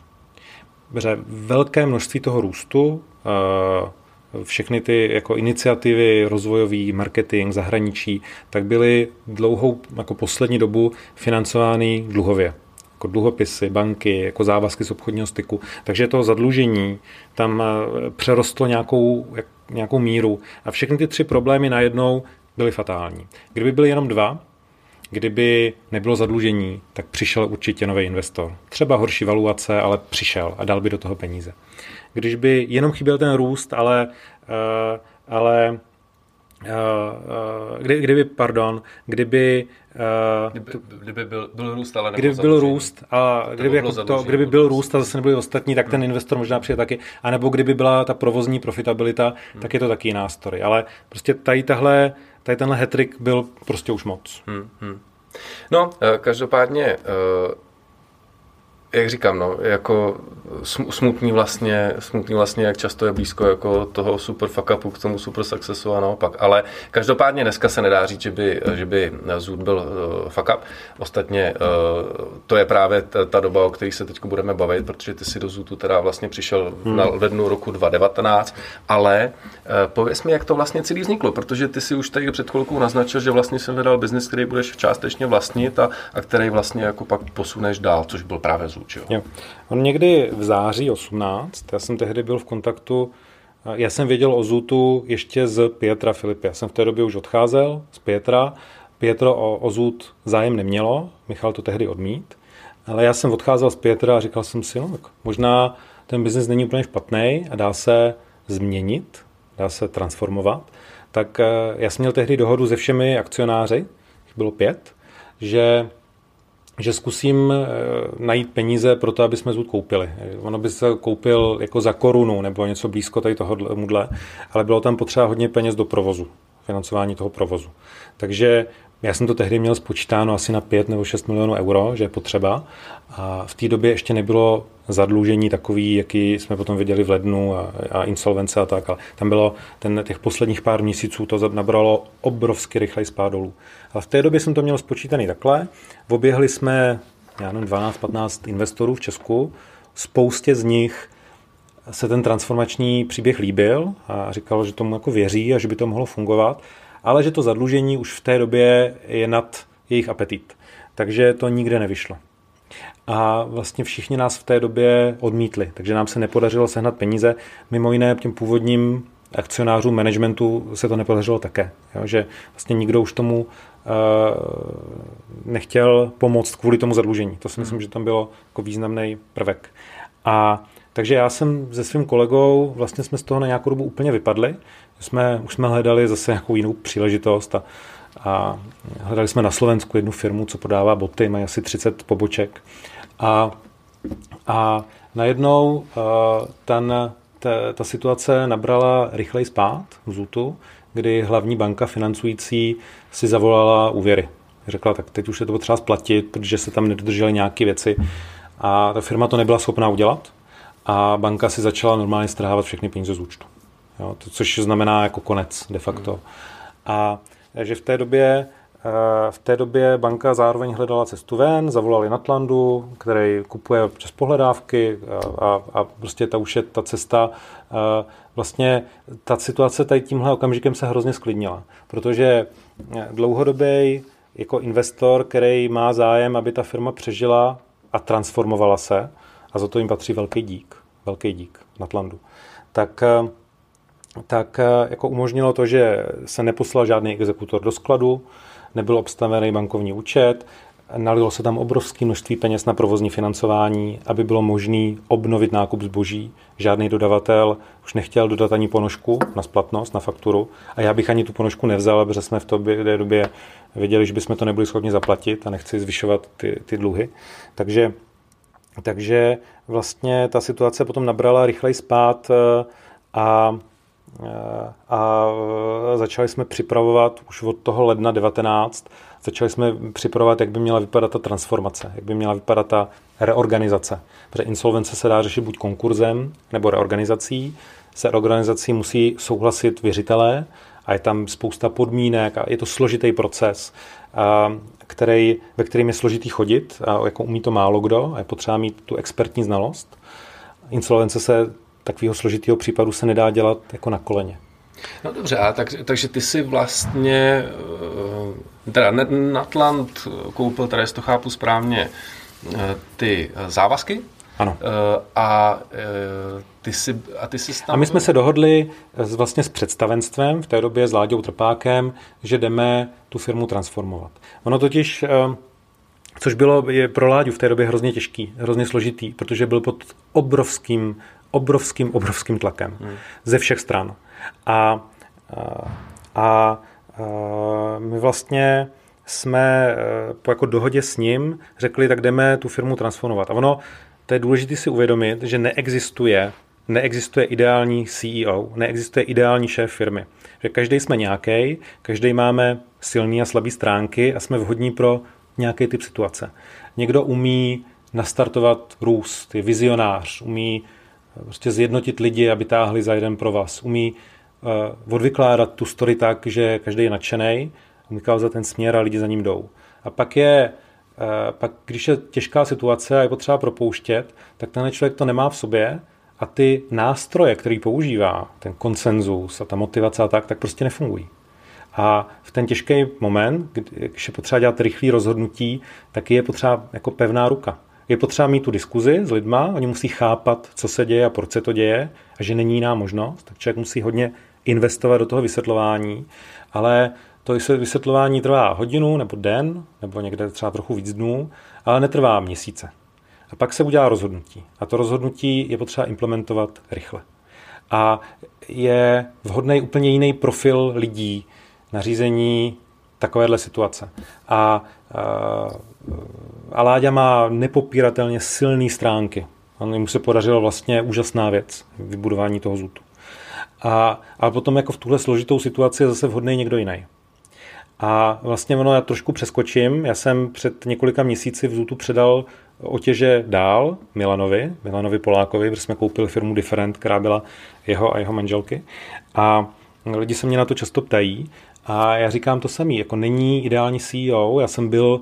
Protože velké množství toho růstu, eh, všechny ty jako iniciativy, rozvojový, marketing, zahraničí, tak byly dlouhou, jako poslední dobu financovány dluhově jako dluhopisy, banky, jako závazky z obchodního styku. Takže to zadlužení tam eh, přerostlo nějakou, nějakou míru a všechny ty tři problémy najednou byly fatální. Kdyby byly jenom dva, kdyby nebylo zadlužení, tak přišel určitě nový investor. Třeba horší valuace, ale přišel a dal by do toho peníze. Když by jenom chyběl ten růst, ale, uh, ale Uh, kdy, kdyby, pardon, kdyby... Kdyby, kdyby byl, byl růst, ale Kdyby byl růst, a kdyby, jako to, kdyby byl růst a zase nebyli ostatní, tak ten hmm. investor možná přijde taky. A nebo kdyby byla ta provozní profitabilita, hmm. tak je to taky nástroj. Ale prostě tady tahle tady tenhle hetrik byl prostě už moc. Hmm, hmm. No, eh, každopádně eh, jak říkám, no, jako smutný vlastně, smutný vlastně, jak často je blízko jako toho super fuck upu k tomu super successu a naopak. Ale každopádně dneska se nedá říct, že by, že by Zoot byl uh, fuck up. Ostatně uh, to je právě ta, ta doba, o které se teď budeme bavit, protože ty si do Zootu teda vlastně přišel hmm. na lednu roku 2019, ale uh, pověs mi, jak to vlastně celý vzniklo, protože ty si už tady před chvilkou naznačil, že vlastně jsem vydal biznis, který budeš částečně vlastnit a, a který vlastně jako pak posuneš dál, což byl právě Zoot. Jo. Jo. On někdy v září 18, já jsem tehdy byl v kontaktu, já jsem věděl o Zutu ještě z Pietra Filipy. Já jsem v té době už odcházel z Pietra. Pietro o, o Zut zájem nemělo, Michal to tehdy odmít, ale já jsem odcházel z Pietra a říkal jsem si, no, tak možná ten biznis není úplně špatný a dá se změnit, dá se transformovat. Tak eh, já jsem měl tehdy dohodu se všemi akcionáři, bylo pět, že že zkusím eh, najít peníze pro to, aby jsme zůd koupili. Ono by se koupil jako za korunu nebo něco blízko tady tohohle, ale bylo tam potřeba hodně peněz do provozu, financování toho provozu. Takže já jsem to tehdy měl spočítáno asi na 5 nebo 6 milionů euro, že je potřeba. A v té době ještě nebylo zadlužení takový, jaký jsme potom viděli v lednu a, a insolvence a tak. Ale tam bylo ten, těch posledních pár měsíců to nabralo obrovsky rychlej spád dolů. Ale v té době jsem to měl spočítaný takhle. Oběhli jsme, já nevím, 12-15 investorů v Česku. Spoustě z nich se ten transformační příběh líbil a říkalo, že tomu jako věří a že by to mohlo fungovat. Ale že to zadlužení už v té době je nad jejich apetit. Takže to nikde nevyšlo. A vlastně všichni nás v té době odmítli, takže nám se nepodařilo sehnat peníze. Mimo jiné těm původním akcionářům managementu se to nepodařilo také. Jo? Že vlastně nikdo už tomu uh, nechtěl pomoct kvůli tomu zadlužení. To si myslím, že tam bylo jako významný prvek. A takže já jsem se svým kolegou, vlastně jsme z toho na nějakou dobu úplně vypadli. Jsme, už jsme hledali zase nějakou jinou příležitost a, a hledali jsme na Slovensku jednu firmu, co prodává boty, mají asi 30 poboček. A, a najednou uh, ten, ta, ta situace nabrala rychlej spát v Zutu, kdy hlavní banka financující si zavolala úvěry. Řekla, tak teď už je to potřeba splatit, protože se tam nedodržely nějaké věci. A ta firma to nebyla schopná udělat a banka si začala normálně strhávat všechny peníze z účtu. Jo, to, což znamená jako konec de facto. Hmm. A že v té době eh, v té době banka zároveň hledala cestu ven, zavolali Natlandu, který kupuje přes pohledávky a, a, a prostě ta už je ta cesta. Eh, vlastně ta situace tady tímhle okamžikem se hrozně sklidnila, protože dlouhodobý jako investor, který má zájem, aby ta firma přežila a transformovala se, a za to jim patří velký dík, velký dík Natlandu, tak, eh, tak eh, jako umožnilo to, že se neposlal žádný exekutor do skladu, nebyl obstavený bankovní účet, nalilo se tam obrovské množství peněz na provozní financování, aby bylo možné obnovit nákup zboží. Žádný dodavatel už nechtěl dodat ani ponožku na splatnost, na fakturu. A já bych ani tu ponožku nevzal, protože jsme v té době věděli, že bychom to nebyli schopni zaplatit a nechci zvyšovat ty, ty dluhy. Takže takže vlastně ta situace potom nabrala rychlej spát eh, a, a začali jsme připravovat už od toho ledna 19, začali jsme připravovat, jak by měla vypadat ta transformace, jak by měla vypadat ta reorganizace. Protože insolvence se dá řešit buď konkurzem nebo reorganizací. Se reorganizací musí souhlasit věřitelé a je tam spousta podmínek a je to složitý proces který, ve kterým je složitý chodit a jako umí to málo kdo a je potřeba mít tu expertní znalost. Insolvence se takového složitého případu se nedá dělat jako na koleně. No dobře, a tak, takže ty si vlastně, eh, teda Natland koupil, jestli to chápu správně, eh, ty závazky ano. Eh, a ty jsi, a ty jsi tam... A my jsme se dohodli s, vlastně s představenstvem, v té době s Láďou Trpákem, že jdeme tu firmu transformovat. Ono totiž, což bylo je pro Láďu v té době hrozně těžký, hrozně složitý, protože byl pod obrovským, obrovským, obrovským tlakem hmm. ze všech stran. A, a, a, a my vlastně jsme eh, po jako dohodě s ním řekli, tak jdeme tu firmu transformovat. A ono, to je důležité si uvědomit, že neexistuje neexistuje ideální CEO, neexistuje ideální šéf firmy. Že každý jsme nějaký, každý máme silné a slabé stránky a jsme vhodní pro nějaký typ situace. Někdo umí nastartovat růst, je vizionář, umí eh, prostě zjednotit lidi, aby táhli za jeden pro vás, umí uh, odvykládat tu story tak, že každý je nadšený, umí za ten směr a lidi za ním jdou. A pak je uh, pak, když je těžká situace a je potřeba propouštět, tak ten člověk to nemá v sobě a ty nástroje, který používá, ten konsenzus a ta motivace a tak, tak prostě nefungují. A v ten těžký moment, když je potřeba dělat rychlé rozhodnutí, tak je potřeba jako pevná ruka. Je potřeba mít tu diskuzi s lidma, oni musí chápat, co se děje a proč se to děje a že není jiná možnost. Tak člověk musí hodně investovat do toho vysvětlování, ale to vysvětlování trvá hodinu nebo den, nebo někde třeba trochu víc dnů, ale netrvá měsíce. A pak se udělá rozhodnutí. A to rozhodnutí je potřeba implementovat rychle. A je vhodný úplně jiný profil lidí na řízení takovéhle situace. A, a, a Láďa má nepopíratelně silné stránky. On mu se podařilo vlastně úžasná věc, vybudování toho zutu. A, a potom jako v tuhle složitou situaci je zase vhodný někdo jiný. A vlastně ono, já trošku přeskočím. Já jsem před několika měsíci v Zutu předal otěže dál Milanovi, Milanovi Polákovi, protože jsme koupili firmu Different, která byla jeho a jeho manželky. A lidi se mě na to často ptají a já říkám to samý, jako není ideální CEO, já jsem byl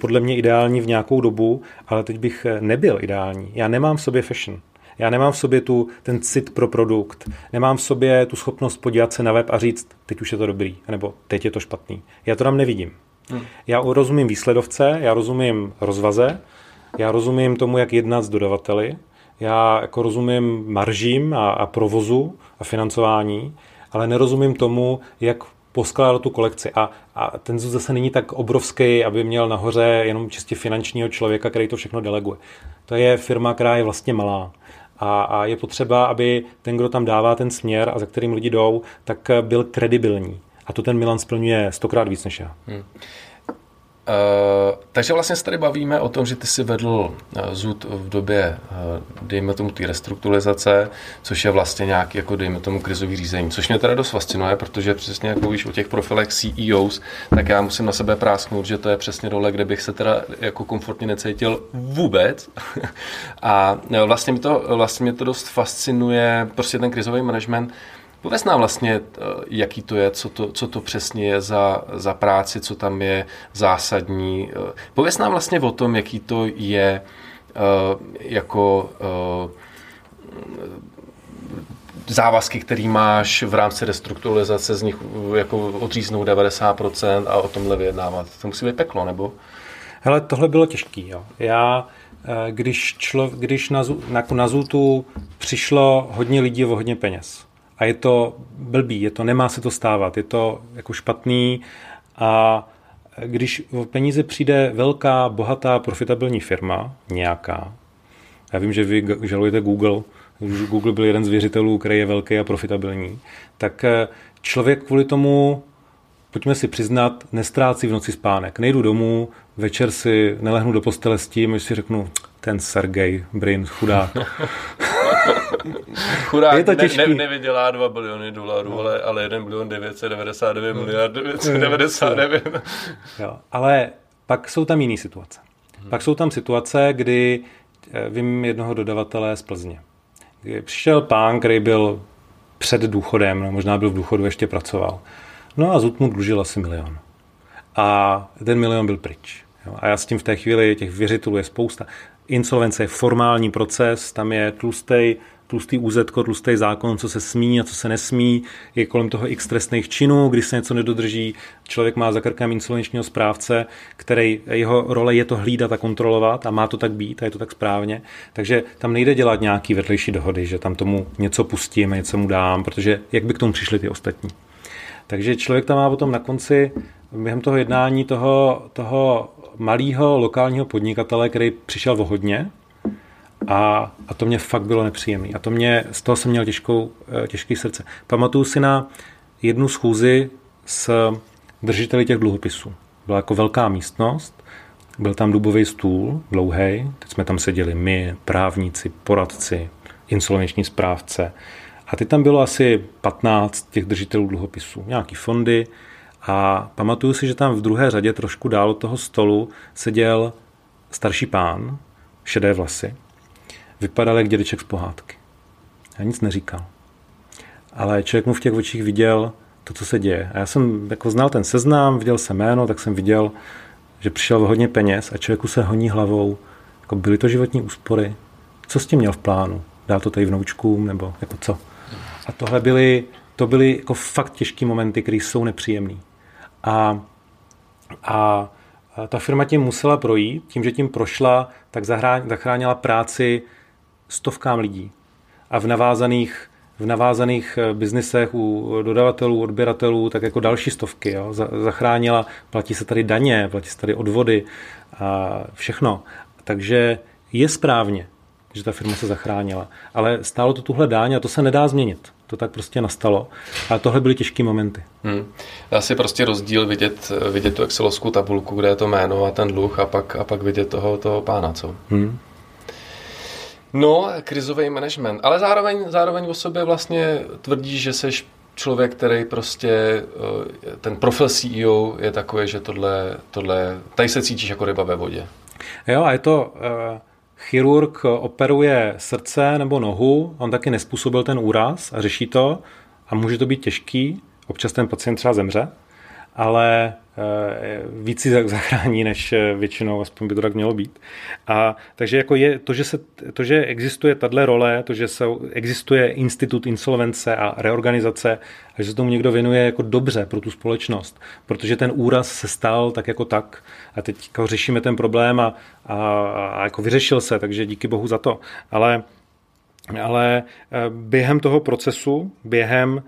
podle mě ideální v nějakou dobu, ale teď bych eh, nebyl ideální. Já nemám v sobě fashion. Já nemám v sobě tu, ten cit pro produkt, nemám v sobě tu schopnost podívat se na web a říct, teď už je to dobrý, nebo teď je to špatný. Já to tam nevidím. Hmm. Já rozumím výsledovce, já rozumím rozvaze, já rozumím tomu, jak jednat s dodavateli, já jako rozumím maržím a, a provozu a financování, ale nerozumím tomu, jak poskládat tu kolekci. A, a ten ZUS zase není tak obrovský, aby měl nahoře jenom čistě finančního člověka, který to všechno deleguje. To je firma, která je vlastně malá. A, a je potřeba, aby ten, kdo tam dává ten směr a za kterým lidi jdou, tak byl kredibilní. A to ten Milan splňuje stokrát víc než já. Hmm. Uh, takže vlastně se tady bavíme o tom, že ty si vedl uh, zud v době, uh, dejme tomu, té restrukturalizace, což je vlastně nějaký, jako dejme tomu, krizový řízení, což mě teda dost fascinuje, protože přesně jako víš o těch profilech CEOs, tak já musím na sebe prásknout, že to je přesně role, kde bych se teda jako komfortně necítil vůbec. A vlastně mě to, vlastně mě to dost fascinuje, prostě ten krizový management, Pověz nám vlastně, eh, jaký to je, co to, co to přesně je za, za práci, co tam je zásadní. Eh, pověz nám vlastně o tom, jaký to je eh, jako závazky, který máš v rámci restrukturalizace, z nich jako odříznout 90% a o tomhle vyjednávat. To musí být peklo, nebo? Hele, tohle bylo těžké. Já, když, člo, když na, na, na Zutu přišlo hodně lidí o hodně peněz, a je to blbý, je to, nemá se to stávat, je to jako špatný a když v peníze přijde velká, bohatá, profitabilní firma, nějaká, já vím, že vy žalujete Google, Google byl jeden z věřitelů, který je velký a profitabilní, tak eh, člověk kvůli tomu, pojďme si přiznat, nestrácí v noci spánek. Nejdu domů, večer si nelehnu do postele s tím, že si řeknu, ten Sergej Brin, chudák. Chudák je to těžký. Ne, ne, nevydělá 2 biliony dolarů, no. ale, ale 1 bilion 999 no. miliard 999. Jo, ale pak jsou tam jiné situace. Hmm. Pak jsou tam situace, kdy eh, vím jednoho dodavatele z Plzně. Kdy přišel pán, který byl před důchodem, no, možná byl v důchodu, ještě pracoval. No a Zut mu dlužil asi milion. A ten milion byl pryč. Jo. A já s tím v té chvíli, těch věřitelů je spousta. Insolvence je formální proces, tam je tlustý tlustý úzetko, tlustý zákon, co se smí a co se nesmí, je kolem toho x trestných činů, když se něco nedodrží, člověk má za krkem insolvenčního správce, který jeho role je to hlídat a kontrolovat a má to tak být a je to tak správně. Takže tam nejde dělat nějaký vedlejší dohody, že tam tomu něco pustím a něco mu dám, protože jak by k tomu přišli ty ostatní. Takže člověk tam má potom na konci během toho jednání toho, toho malého lokálního podnikatele, který přišel o hodně, a, a to mě fakt bylo nepříjemné. A to mě, z toho jsem měl těžkou, eh, těžký srdce. Pamatuju si na jednu schůzi s držiteli těch dluhopisů. Byla jako velká místnost, byl tam dubový stůl, dlouhý, teď jsme tam seděli my, právníci, poradci, insolvenční správce. A teď tam bylo asi 15 těch držitelů dluhopisů, nějaký fondy. A pamatuju si, že tam v druhé řadě trošku dál od toho stolu seděl starší pán, šedé vlasy vypadal jak dědeček z pohádky. Já nic neříkal. Ale člověk mu v těch očích viděl to, co se děje. A já jsem jako znal ten seznam, viděl jsem jméno, tak jsem viděl, že přišel hodně peněz a člověku se honí hlavou, jako byly to životní úspory, co s tím měl v plánu? Dá to tady vnoučkům nebo jako co? A tohle byly, to byly jako fakt těžké momenty, které jsou nepříjemné. A, a ta firma tím musela projít, tím, že tím prošla, tak zachránila práci stovkám lidí. A v navázaných, v navázaných eh, biznisech u dodavatelů, odběratelů, tak jako další stovky. Jo. Zachránila, platí se tady daně, platí se tady odvody a všechno. Takže je správně, že ta firma se zachránila. Ale stálo to tuhle dáň a to se nedá změnit. To tak prostě nastalo. A tohle byly těžké momenty. Hmm. Dá si prostě rozdíl vidět, vidět tu excelovskou tabulku, kde je to jméno a ten dluh a pak, a pak vidět toho, toho pána, co? Hmm. No, krizový management. Ale zároveň, zároveň o sobě vlastně tvrdí, že jsi člověk, který prostě, eh, ten profil CEO je takový, že tohle, tohle, tady se cítíš jako ryba ve vodě. Jo, a je to, uh, chirurg operuje srdce nebo nohu, on taky nespůsobil ten úraz a řeší to a může to být těžký, občas ten pacient třeba zemře, ale víc si zachrání, než eh, většinou, aspoň by to tak mělo být. A takže jako je to, že, se, to, že existuje tahle role, to, že se, existuje institut insolvence a reorganizace a že se tomu někdo věnuje jako dobře pro tu společnost, protože ten úraz se stal tak jako tak a teď jako řešíme ten problém a, a, a jako vyřešil se, takže díky bohu za to. Ale, ale eh, během toho procesu, během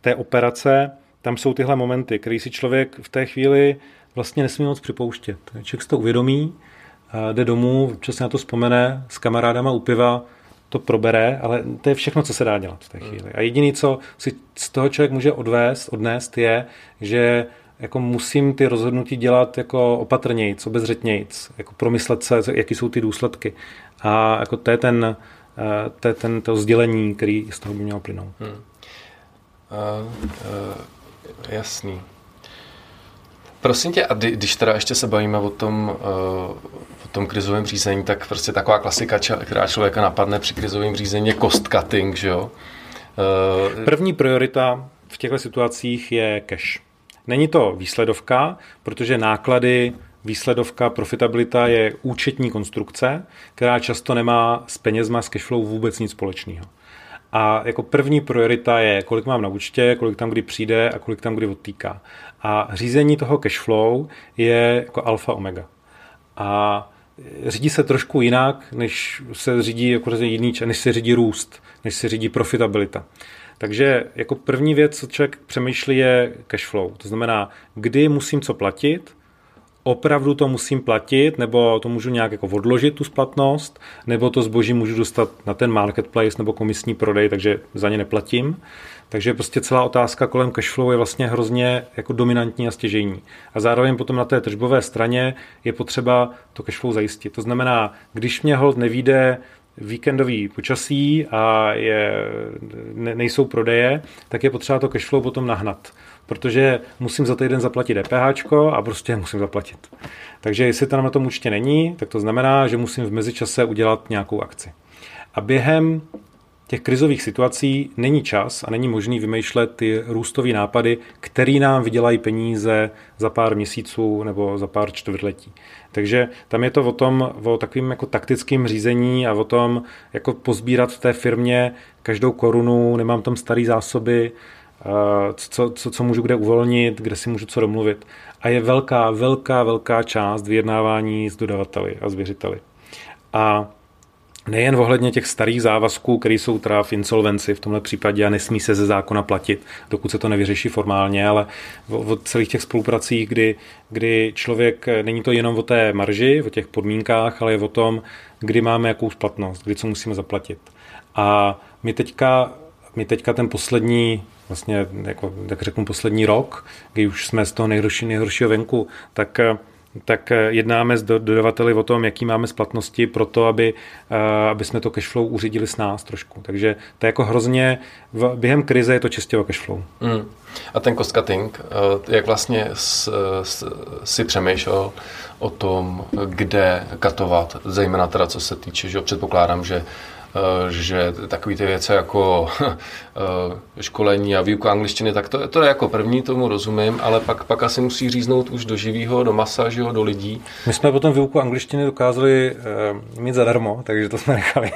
té operace, tam jsou tyhle momenty, které si člověk v té chvíli vlastně nesmí moc připouštět. Člověk si to uvědomí, jde domů, občas na to vzpomene, s kamarádama u piva to probere, ale to je všechno, co se dá dělat v té chvíli. A jediný, co si z toho člověk může odvést, odnést, je, že jako musím ty rozhodnutí dělat jako opatrněji, co bezřetnějc, jako promyslet se, jaký jsou ty důsledky. A jako to je ten, to, je ten, to sdělení, který z toho by mělo plynout. Hmm. Uh, uh, Jasný. Prosím tě, a když teda ještě se bavíme o tom, uh, o tom krizovém řízení, tak prostě taková klasika, která člověka napadne při krizovém řízení, je cost cutting, že jo? Uh, První priorita v těchto situacích je cash. Není to výsledovka, protože náklady, výsledovka, profitabilita je účetní konstrukce, která často nemá s penězma, s cashflow vůbec nic společného. A jako první priorita je, kolik mám na účtě, kolik tam kdy přijde a kolik tam kdy odtýká. A řízení toho cash flow je jako alfa omega. A řídí se trošku jinak, než se řídí jako jiný, než se řídí růst, než se řídí profitabilita. Takže jako první věc, co člověk přemýšlí, je cash flow. To znamená, kdy musím co platit, opravdu to musím platit, nebo to můžu nějak jako odložit tu splatnost, nebo to zboží můžu dostat na ten marketplace nebo komisní prodej, takže za ně neplatím. Takže prostě celá otázka kolem cashflow je vlastně hrozně jako dominantní a stěžejní. A zároveň potom na té tržbové straně je potřeba to cashflow zajistit. To znamená, když mě hold nevíde víkendový počasí a je, ne, nejsou prodeje, tak je potřeba to cashflow potom nahnat protože musím za týden zaplatit DPH a prostě musím zaplatit. Takže jestli to na tom účtě není, tak to znamená, že musím v mezičase udělat nějakou akci. A během těch krizových situací není čas a není možný vymýšlet ty růstové nápady, který nám vydělají peníze za pár měsíců nebo za pár čtvrtletí. Takže tam je to o tom, o takovým jako taktickým řízení a o tom, jako pozbírat v té firmě každou korunu, nemám tam staré zásoby, co, co, co můžu kde uvolnit, kde si můžu co domluvit. A je velká, velká, velká část vyjednávání s dodavateli a s věřiteli. A nejen ohledně těch starých závazků, které jsou teda v insolvenci v tomhle případě a nesmí se ze zákona platit, dokud se to nevyřeší formálně, ale o, o celých těch spolupracích, kdy, kdy člověk, není to jenom o té marži, o těch podmínkách, ale je o tom, kdy máme jakou splatnost, kdy co musíme zaplatit. A my teďka, my teďka ten poslední vlastně, jako, tak řeknu, poslední rok, kdy už jsme z toho nejhorší, nejhoršího venku, tak tak jednáme s dodavateli o tom, jaký máme splatnosti pro to, aby, aby jsme to cashflow uřídili s nás trošku. Takže to je jako hrozně, v, během krize je to čistě o cashflow. Mm. A ten cost cutting, eh, jak vlastně si přemýšlel o tom, kde katovat, zejména teda co se týče, že předpokládám, že Eh, že takové ty věci jako eh, školení a výuka angličtiny, tak to, to je jako první, tomu rozumím, ale pak, pak asi musí říznout už do živého, do masa, že do lidí. My jsme potom výuku angličtiny dokázali uh, mít zadarmo, takže to jsme nechali.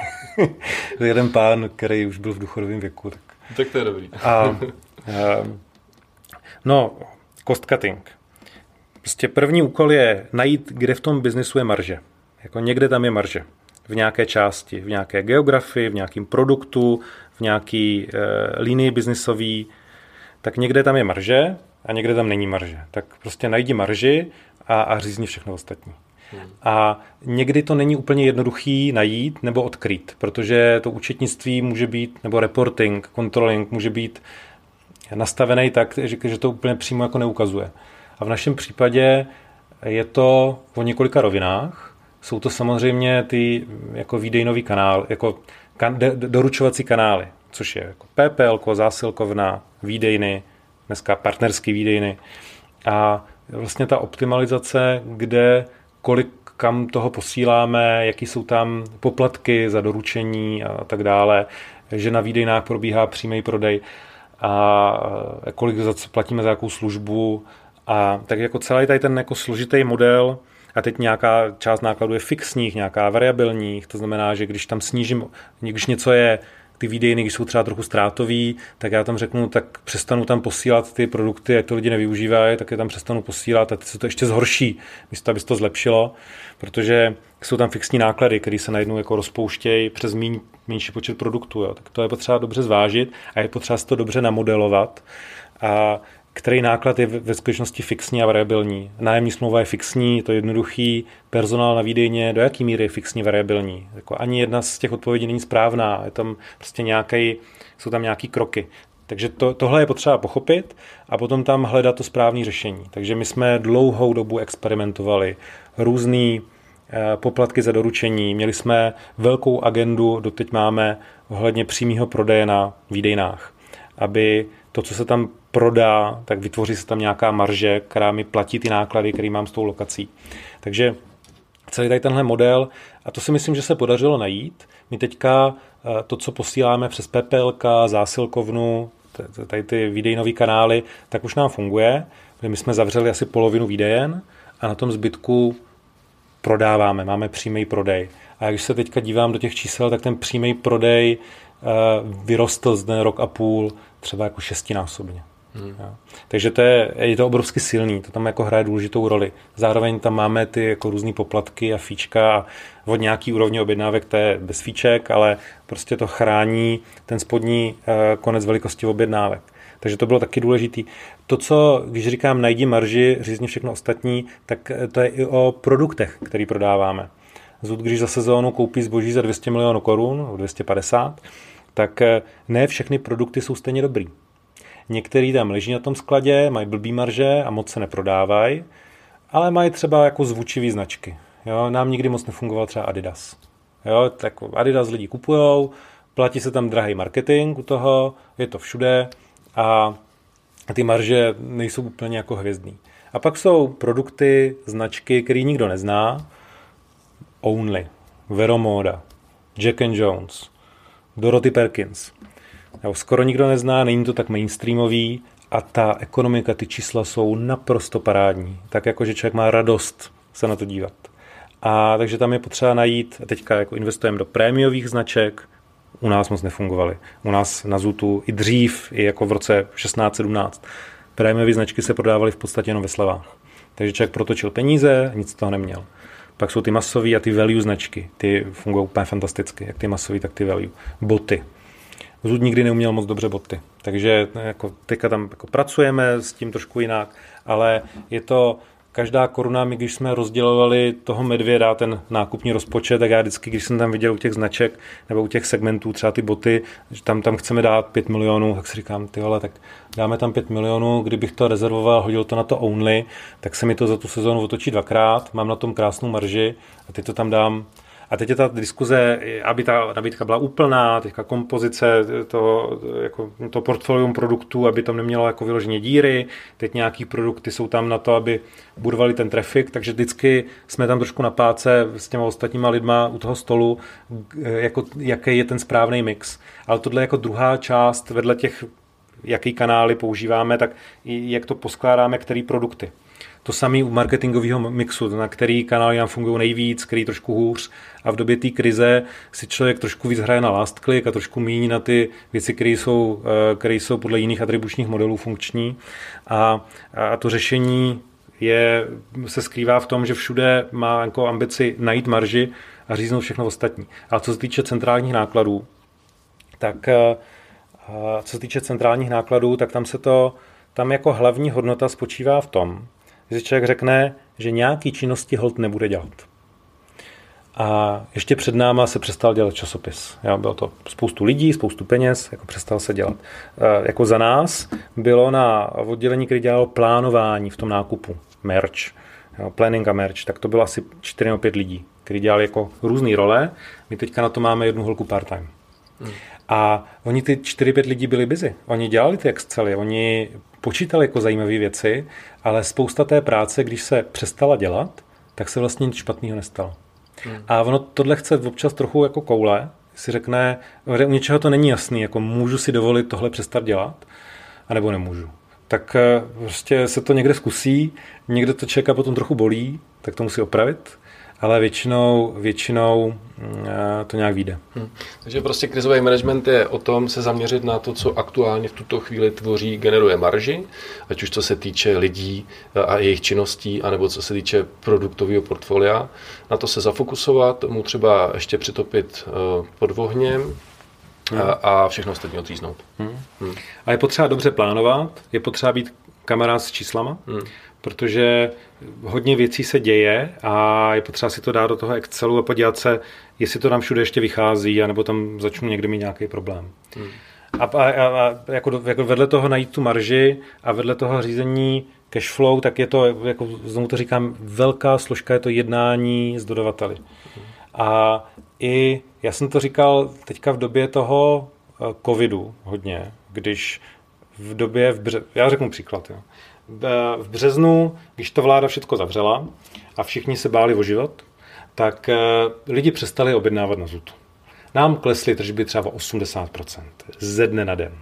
Jeden pán, který už byl v důchodovém věku. Tak, tak to je dobrý. a, uh, no, cost cutting. Prostě první úkol je najít, kde v tom biznesu je marže. Jako někde tam je marže v nějaké části, v nějaké geografii, v nějakém produktu, v nějaký e, linii biznisový, tak někde tam je marže a někde tam není marže. Tak prostě najdi marži a, a řízni všechno ostatní. Hmm. A někdy to není úplně jednoduchý najít nebo odkryt, protože to účetnictví může být, nebo reporting, controlling může být nastavený tak, že to úplně přímo jako neukazuje. A v našem případě je to o několika rovinách. Jsou to samozřejmě ty jako výdejnový kanál, jako kan, doručovací kanály, což je jako PPL, zásilkovna, výdejny, dneska partnerský výdejny. A vlastně ta optimalizace, kde kolik kam toho posíláme, jaký jsou tam poplatky za doručení a tak dále, že na výdejnách probíhá přímý prodej a kolik za co platíme za jakou službu A tak jako celý tady ten jako složitý model, a teď nějaká část nákladů je fixních, nějaká variabilních, to znamená, že když tam snížím, když něco je ty výdejny, když jsou třeba trochu ztrátový, tak já tam řeknu, tak přestanu tam posílat ty produkty, jak to lidi nevyužívají, tak je tam přestanu posílat a teď se to ještě zhorší, místo aby se to zlepšilo, protože jsou tam fixní náklady, které se najednou jako rozpouštějí přes méně menší počet produktů. Jo. Tak to je potřeba dobře zvážit a je potřeba si to dobře namodelovat. A který náklad je ve skutečnosti fixní a variabilní. Nájemní smlouva je fixní, to je jednoduchý, personál na výdejně, do jaký míry je fixní, variabilní. Jako ani jedna z těch odpovědí není správná, je tam prostě nějaký, jsou tam nějaký kroky. Takže to, tohle je potřeba pochopit a potom tam hledat to správné řešení. Takže my jsme dlouhou dobu experimentovali různý eh, poplatky za doručení. Měli jsme velkou agendu, doteď máme ohledně přímého prodeje na výdejnách, aby to, co se tam prodá, tak vytvoří se tam nějaká marže, která mi platí ty náklady, které mám s tou lokací. Takže celý tady tenhle model, a to si myslím, že se podařilo najít. My teďka eh, to, co posíláme přes PPLK, zásilkovnu, tady ty výdejnové kanály, tak už nám funguje. My jsme zavřeli asi polovinu výdejen a na tom zbytku prodáváme, máme přímý prodej. A když se teďka dívám do těch čísel, tak ten přímý prodej eh, vyrostl z den rok a půl třeba jako šestinásobně. Hmm. Takže to je, je to obrovsky silný, to tam jako hraje důležitou roli. Zároveň tam máme ty jako různé poplatky a fíčka a od nějaký úrovně objednávek to je bez fíček, ale prostě to chrání ten spodní eh, konec velikosti objednávek. Takže to bylo taky důležitý. To, co, když říkám najdi marži, řízni všechno ostatní, tak eh, to je i o produktech, který prodáváme. Zud, když za sezónu koupí zboží za 200 milionů korun, 250, tak eh, ne všechny produkty jsou stejně dobrý. Některý tam leží na tom skladě, mají blbý marže a moc se neprodávají, ale mají třeba jako zvučivý značky. Jo, nám nikdy moc nefungoval třeba Adidas. Jo, tak Adidas lidi kupujou, platí se tam drahý marketing u toho, je to všude a ty marže nejsou úplně jako hvězdný. A pak jsou produkty, značky, které nikdo nezná, Only, Veromoda, Jack and Jones, Dorothy Perkins. Jo, skoro nikdo nezná, není to tak mainstreamový a ta ekonomika, ty čísla jsou naprosto parádní. Tak jako, že člověk má radost se na to dívat. A takže tam je potřeba najít, teďka jako investujeme do prémiových značek, u nás moc nefungovaly. U nás na Zutu i dřív, i jako v roce 16-17, prémiové značky se prodávaly v podstatě jenom ve slevách. Takže člověk protočil peníze, nic z toho neměl. Pak jsou ty masové a ty value značky. Ty fungují úplně fantasticky, jak ty masové, tak ty value. Boty. Zud nikdy neuměl moc dobře boty. Takže jako teďka tam jako pracujeme s tím trošku jinak, ale je to každá koruna, my když jsme rozdělovali toho medvěda, ten nákupní rozpočet, tak já vždycky, když jsem tam viděl u těch značek nebo u těch segmentů, třeba ty boty, že tam, tam chceme dát 5 milionů, tak si říkám, ty vole, tak dáme tam 5 milionů, kdybych to rezervoval, hodil to na to only, tak se mi to za tu sezónu otočí dvakrát, mám na tom krásnou marži a teď to tam dám a teď je ta diskuze, aby ta nabídka byla úplná, teďka kompozice, to, jako, to portfolium produktů, aby tam nemělo jako vyloženě díry, teď nějaký produkty jsou tam na to, aby budovali ten trafik, takže vždycky jsme tam trošku na páce s těma ostatníma lidma u toho stolu, jako, jaký je ten správný mix. Ale tohle je jako druhá část vedle těch jaký kanály používáme, tak jak to poskládáme, který produkty. To samé u marketingového mixu, na který kanály nám fungují nejvíc, který trošku hůř. A v době té krize si člověk trošku víc hraje na last click a trošku míní na ty věci, které jsou, eh, které jsou podle jiných atribučních modelů funkční. A, a to řešení je, se skrývá v tom, že všude má jako ambici najít marži a říznout všechno ostatní. A co se týče centrálních nákladů, tak eh, co se týče centrálních nákladů, tak tam se to, tam jako hlavní hodnota spočívá v tom, že člověk řekne, že nějaký činnosti hold nebude dělat. A ještě před náma se přestal dělat časopis. Já, bylo to spoustu lidí, spoustu peněz, jako přestal se dělat. E, jako za nás bylo na oddělení, které dělalo plánování v tom nákupu, merch, jo, planning a merch, tak to bylo asi 4 nebo 5 lidí, kteří dělali jako různé role. My teďka na to máme jednu holku part-time. Hmm. A oni ty 4-5 lidí byli busy. Oni dělali ty Excely, oni počítali jako zajímavé věci, ale spousta té práce, když se přestala dělat, tak se vlastně nic špatného nestalo. Hmm. A ono tohle chce občas trochu jako koule, si řekne, u něčeho to není jasný, jako můžu si dovolit tohle přestat dělat, anebo nemůžu. tak eh, prostě se to někde zkusí, někde to člověka potom trochu bolí, tak to musí opravit ale většinou, většinou mm, to nějak vyjde. Hmm. Takže prostě krizový management je o tom se zaměřit na to, co aktuálně v tuto chvíli tvoří, generuje marži, ať už co se týče lidí a jejich činností, anebo co se týče produktového portfolia. Na to se zafokusovat, mu třeba ještě přitopit e, pod ohněm, Hmm. a všechno ostatní odříznout. Hmm. Hmm. A je potřeba dobře plánovat, je potřeba být kamarád s číslama, hmm protože hodně věcí se děje a je potřeba si to dát do toho Excelu a podívat se, jestli to tam všude ještě vychází, anebo tam začnu někdy mít nějaký problém. Hmm. A, a, a jako, jako vedle toho najít tu marži a vedle toho řízení cash flow, tak je to, jako znovu to říkám, velká složka je to jednání s dodavateli. Hmm. A i, já jsem to říkal teďka v době toho eh, covidu hodně, když v době, v bře- já řeknu příklad, jo v březnu, když to vláda všechno zavřela a všichni se báli o život, tak eh, lidi přestali objednávat na ZUT. Nám klesly tržby třeba o 80% ze dne na den.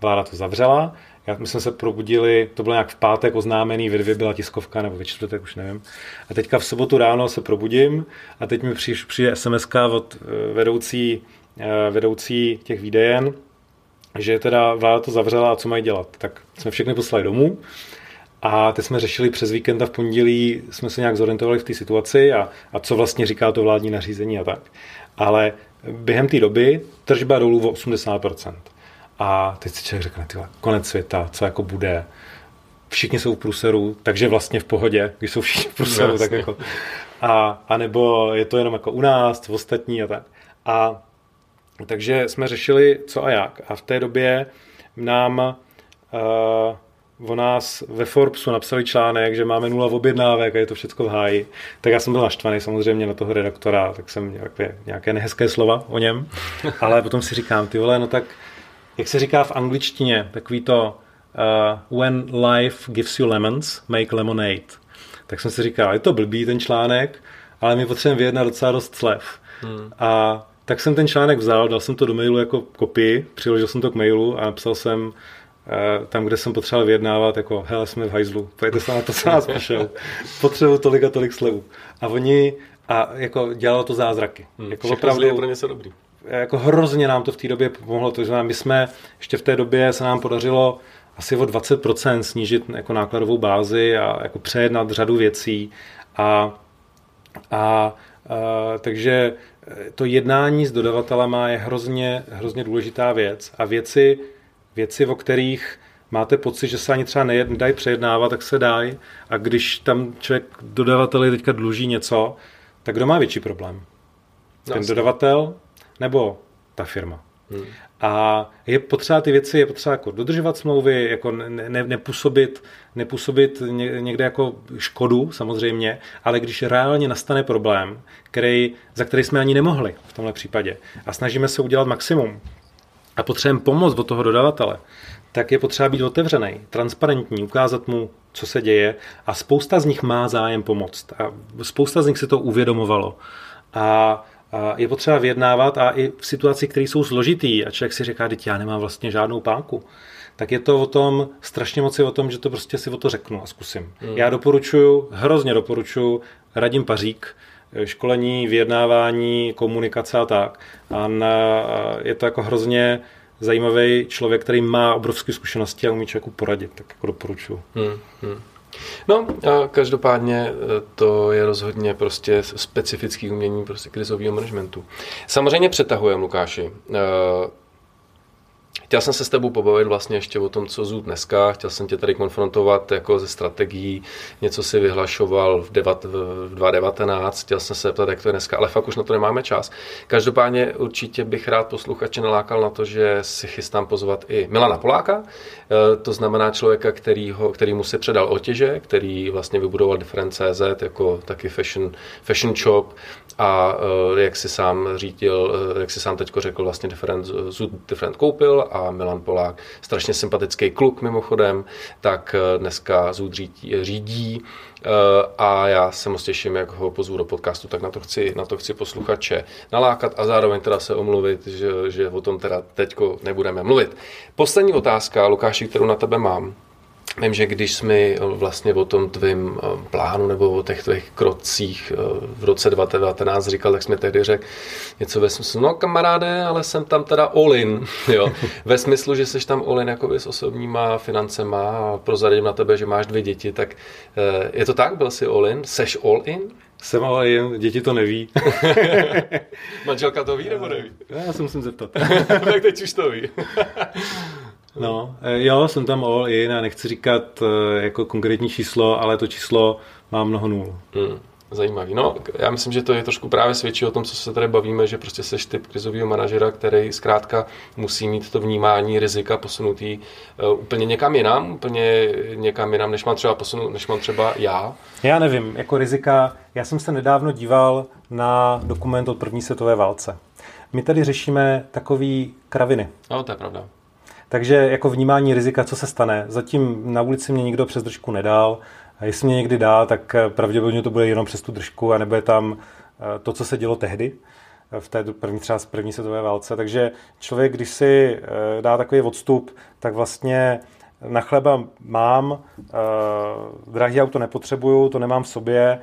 Vláda to zavřela, já, my jsme se probudili, to bylo nějak v pátek oznámený, ve dvě byla tiskovka, nebo ve čtvrtek, už nevím. A teďka v sobotu ráno se probudím a teď mi přijde, přijde SMS od eh, vedoucí, eh, vedoucí těch výdejen, že teda vláda to zavřela a co mají dělat. Tak jsme všechny poslali domů a teď jsme řešili přes víkend a v pondělí jsme se nějak zorientovali v té situaci a, a co vlastně říká to vládní nařízení a tak. Ale během té doby tržba dolů o 80%. A teď si člověk řekne, tyhle, konec světa, co jako bude, všichni jsou v průseru, takže vlastně v pohodě, když jsou všichni v průseru, vlastně. tak jako a, a nebo je to jenom jako u nás, v ostatní a tak. A takže jsme řešili co a jak. A v té době nám uh, o nás ve Forbesu napsali článek, že máme nula v objednávek a je to všechno v háji. Tak já jsem byl naštvaný samozřejmě na toho redaktora, tak jsem nějaké, nějaké nehezké slova o něm, ale potom si říkám, ty vole, no tak jak se říká v angličtině, takový to uh, when life gives you lemons, make lemonade. Tak jsem si říkal, je to blbý ten článek, ale my potřebujeme vyjednat docela dost slev. Hmm. A tak jsem ten článek vzal, dal jsem to do mailu jako kopii, přiložil jsem to k mailu a napsal jsem eh, tam, kde jsem potřeboval vyjednávat, jako hele, jsme v hajzlu, pojďte se na to, co nás přišel. Potřebuji tolik a tolik slevu. A oni, a jako dělalo to zázraky. Hmm, jako opravdu, je pro něco dobrý. Jako hrozně nám to v té době pomohlo. To znamená, my jsme ještě v té době se nám podařilo asi o 20% snížit jako nákladovou bázi a jako přejednat řadu věcí. A, a, a takže to jednání s dodavatelema je hrozně, hrozně důležitá věc a věci, věci, o kterých máte pocit, že se ani třeba nedají přejednávat, tak se dají a když tam člověk dodavateli teďka dluží něco, tak kdo má větší problém? Ten Jasně. dodavatel nebo ta firma? Hmm. A je potřeba ty věci, je potřeba jako dodržovat smlouvy, jako ne, ne, nepůsobit, nepůsobit někde jako škodu samozřejmě, ale když reálně nastane problém, který, za který jsme ani nemohli v tomhle případě a snažíme se udělat maximum a potřebujeme pomoc od toho dodavatele, tak je potřeba být otevřený, transparentní, ukázat mu, co se děje a spousta z nich má zájem pomoct a spousta z nich si to uvědomovalo. A a je potřeba vyjednávat a i v situaci, které jsou složitý a člověk si říká, teď já nemám vlastně žádnou páku, tak je to o tom, strašně moc je o tom, že to prostě si o to řeknu a zkusím. Hmm. Já doporučuji, hrozně doporučuji, radím Pařík, školení, vyjednávání, komunikace a tak. A na, je to jako hrozně zajímavý člověk, který má obrovské zkušenosti a umí člověku poradit, tak jako doporučuji. Hmm. Hmm. No a každopádně eh, to je rozhodně prostě specifický umění prostě krizového managementu. Samozřejmě přetahujeme, Lukáši. Eh, Chtěl jsem se s tebou pobavit vlastně ještě o tom, co zů dneska. Chtěl jsem tě tady konfrontovat jako ze strategií. Něco si vyhlašoval v, devat, v 2019. Chtěl jsem se zeptat, jak to je dneska, ale fakt už na to nemáme čas. Každopádně určitě bych rád posluchače nalákal na to, že si chystám pozvat i Milana Poláka. E, to znamená člověka, kterýho, který mu se předal otěže, který vlastně vybudoval Different.cz jako taky fashion, fashion shop a e, jak si sám řídil, e, jak si sám teďko řekl, vlastně Different, Different koupil a Milan Polák, strašně sympatický kluk mimochodem, tak eh, dneska Zůd řídí, řídí eh, a já se moc těším, jak ho pozvu do podcastu, tak na to chci, na to chci posluchače nalákat a zároveň teda se omluvit, že, že o tom teda teďko nebudeme mluvit. Poslední otázka, Lukáši, kterou na tebe mám. Vím, že když jsme vlastně o tom tvým eh, plánu nebo o těch tvých krocích eh, v roce 2019 říkal, tak jsme tehdy řekl něco ve smyslu, no kamaráde, ale jsem tam teda all in, jo. ve smyslu, že jsi tam all in jakoby s osobníma financema a prozradím na tebe, že máš dvě děti, tak eh, je to tak? Byl jsi all in? Seš all in? Jsem ale jen, děti to neví. Manželka to ví nebo neví? Já se musím zeptat. tak teď už to ví. No, eh, jo, jsem tam all in a nechci říkat eh, jako konkrétní číslo, ale to číslo má mnoho nul. Hmm. Zajímavý. No, já myslím, že to je trošku právě svědčí o tom, co se tady bavíme, že prostě seš typ krizového manažera, který zkrátka musí mít to vnímání rizika posunutý uh, úplně někam jinam, úplně někam jinam, než mám třeba posunut, než mám třeba já. Já nevím, jako rizika, já jsem se nedávno díval na dokument od první světové válce. My tady řešíme takový kraviny. No, to je pravda. Takže jako vnímání rizika, co se stane. Zatím na ulici mě nikdo přes držku nedal. A jestli mě někdy dá, tak eh, pravděpodobně to bude jenom přes tu držku a nebude tam eh, to, co se dělo tehdy eh, v té první třeba z první světové válce. Takže člověk, když si dá takový odstup, tak vlastně na chleba mám, drahý auto nepotřebuju, to nemám v sobě,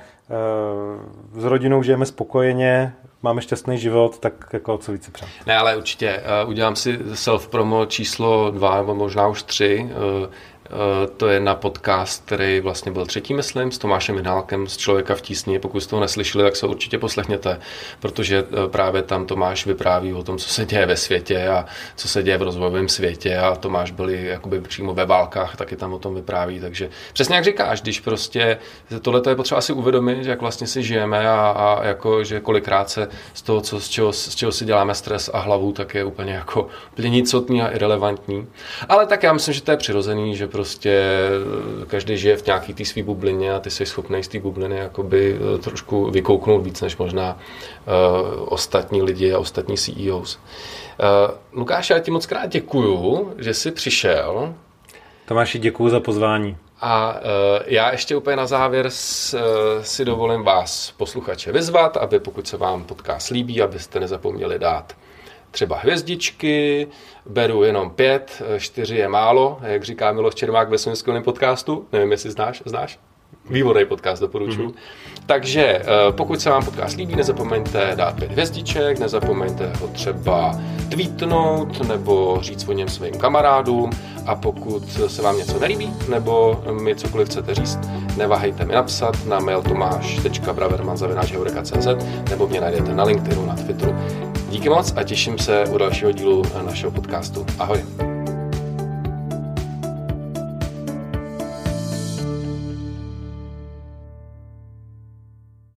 s rodinou žijeme spokojeně, máme šťastný život, tak jako co více přát. Ne, ale určitě. Uh, udělám si self-promo číslo dva, nebo možná už tři. Eh, to je na podcast, který vlastně byl třetí, myslím, s Tomášem Minálkem z Člověka v tísni. Pokud jste ho neslyšeli, tak se určitě poslechněte, protože eh, právě tam Tomáš vypráví o tom, co se děje ve světě a co se děje v rozvojovém světě a Tomáš byli jakoby přímo ve válkách, taky tam o tom vypráví. Takže přesně jak říkáš, když prostě tohle je potřeba si uvědomit, že jak vlastně si žijeme a, a jako, že kolikrát se z toho, co, z, čeho, z čeho si děláme stres a hlavu, tak je úplně jako úplně a irrelevantní. Ale tak já myslím, že to je přirozený, že prostě každý žije v nějaký té své bublině a ty jsi schopný z té bubliny jakoby eh, trošku vykouknout víc než možná uh, ostatní lidi a ostatní CEOs. Uh, eh, Lukáš, já ti moc krát děkuju, že jsi přišel. Tomáši, děkuju za pozvání. A já ještě úplně na závěr si dovolím vás, posluchače, vyzvat, aby pokud se vám podcast líbí, abyste nezapomněli dát třeba hvězdičky, beru jenom pět, čtyři je málo, jak říká Miloš Čermák ve skvělém podcastu, nevím, jestli znáš, znáš? Výborný podcast, doporučuji. Mm-hmm. Takže eh, pokud se vám podcast líbí, nezapomeňte dát pět hvězdiček, nezapomeňte ho třeba tweetnout nebo říct o něm svým kamarádům a pokud se vám něco nelíbí nebo mi cokoliv chcete říct, neváhejte mi napsat na mail tomáš.braverman.cz nebo mě najdete na LinkedInu, na Twitteru. Díky moc a těším se u dalšího dílu našeho podcastu. Ahoj.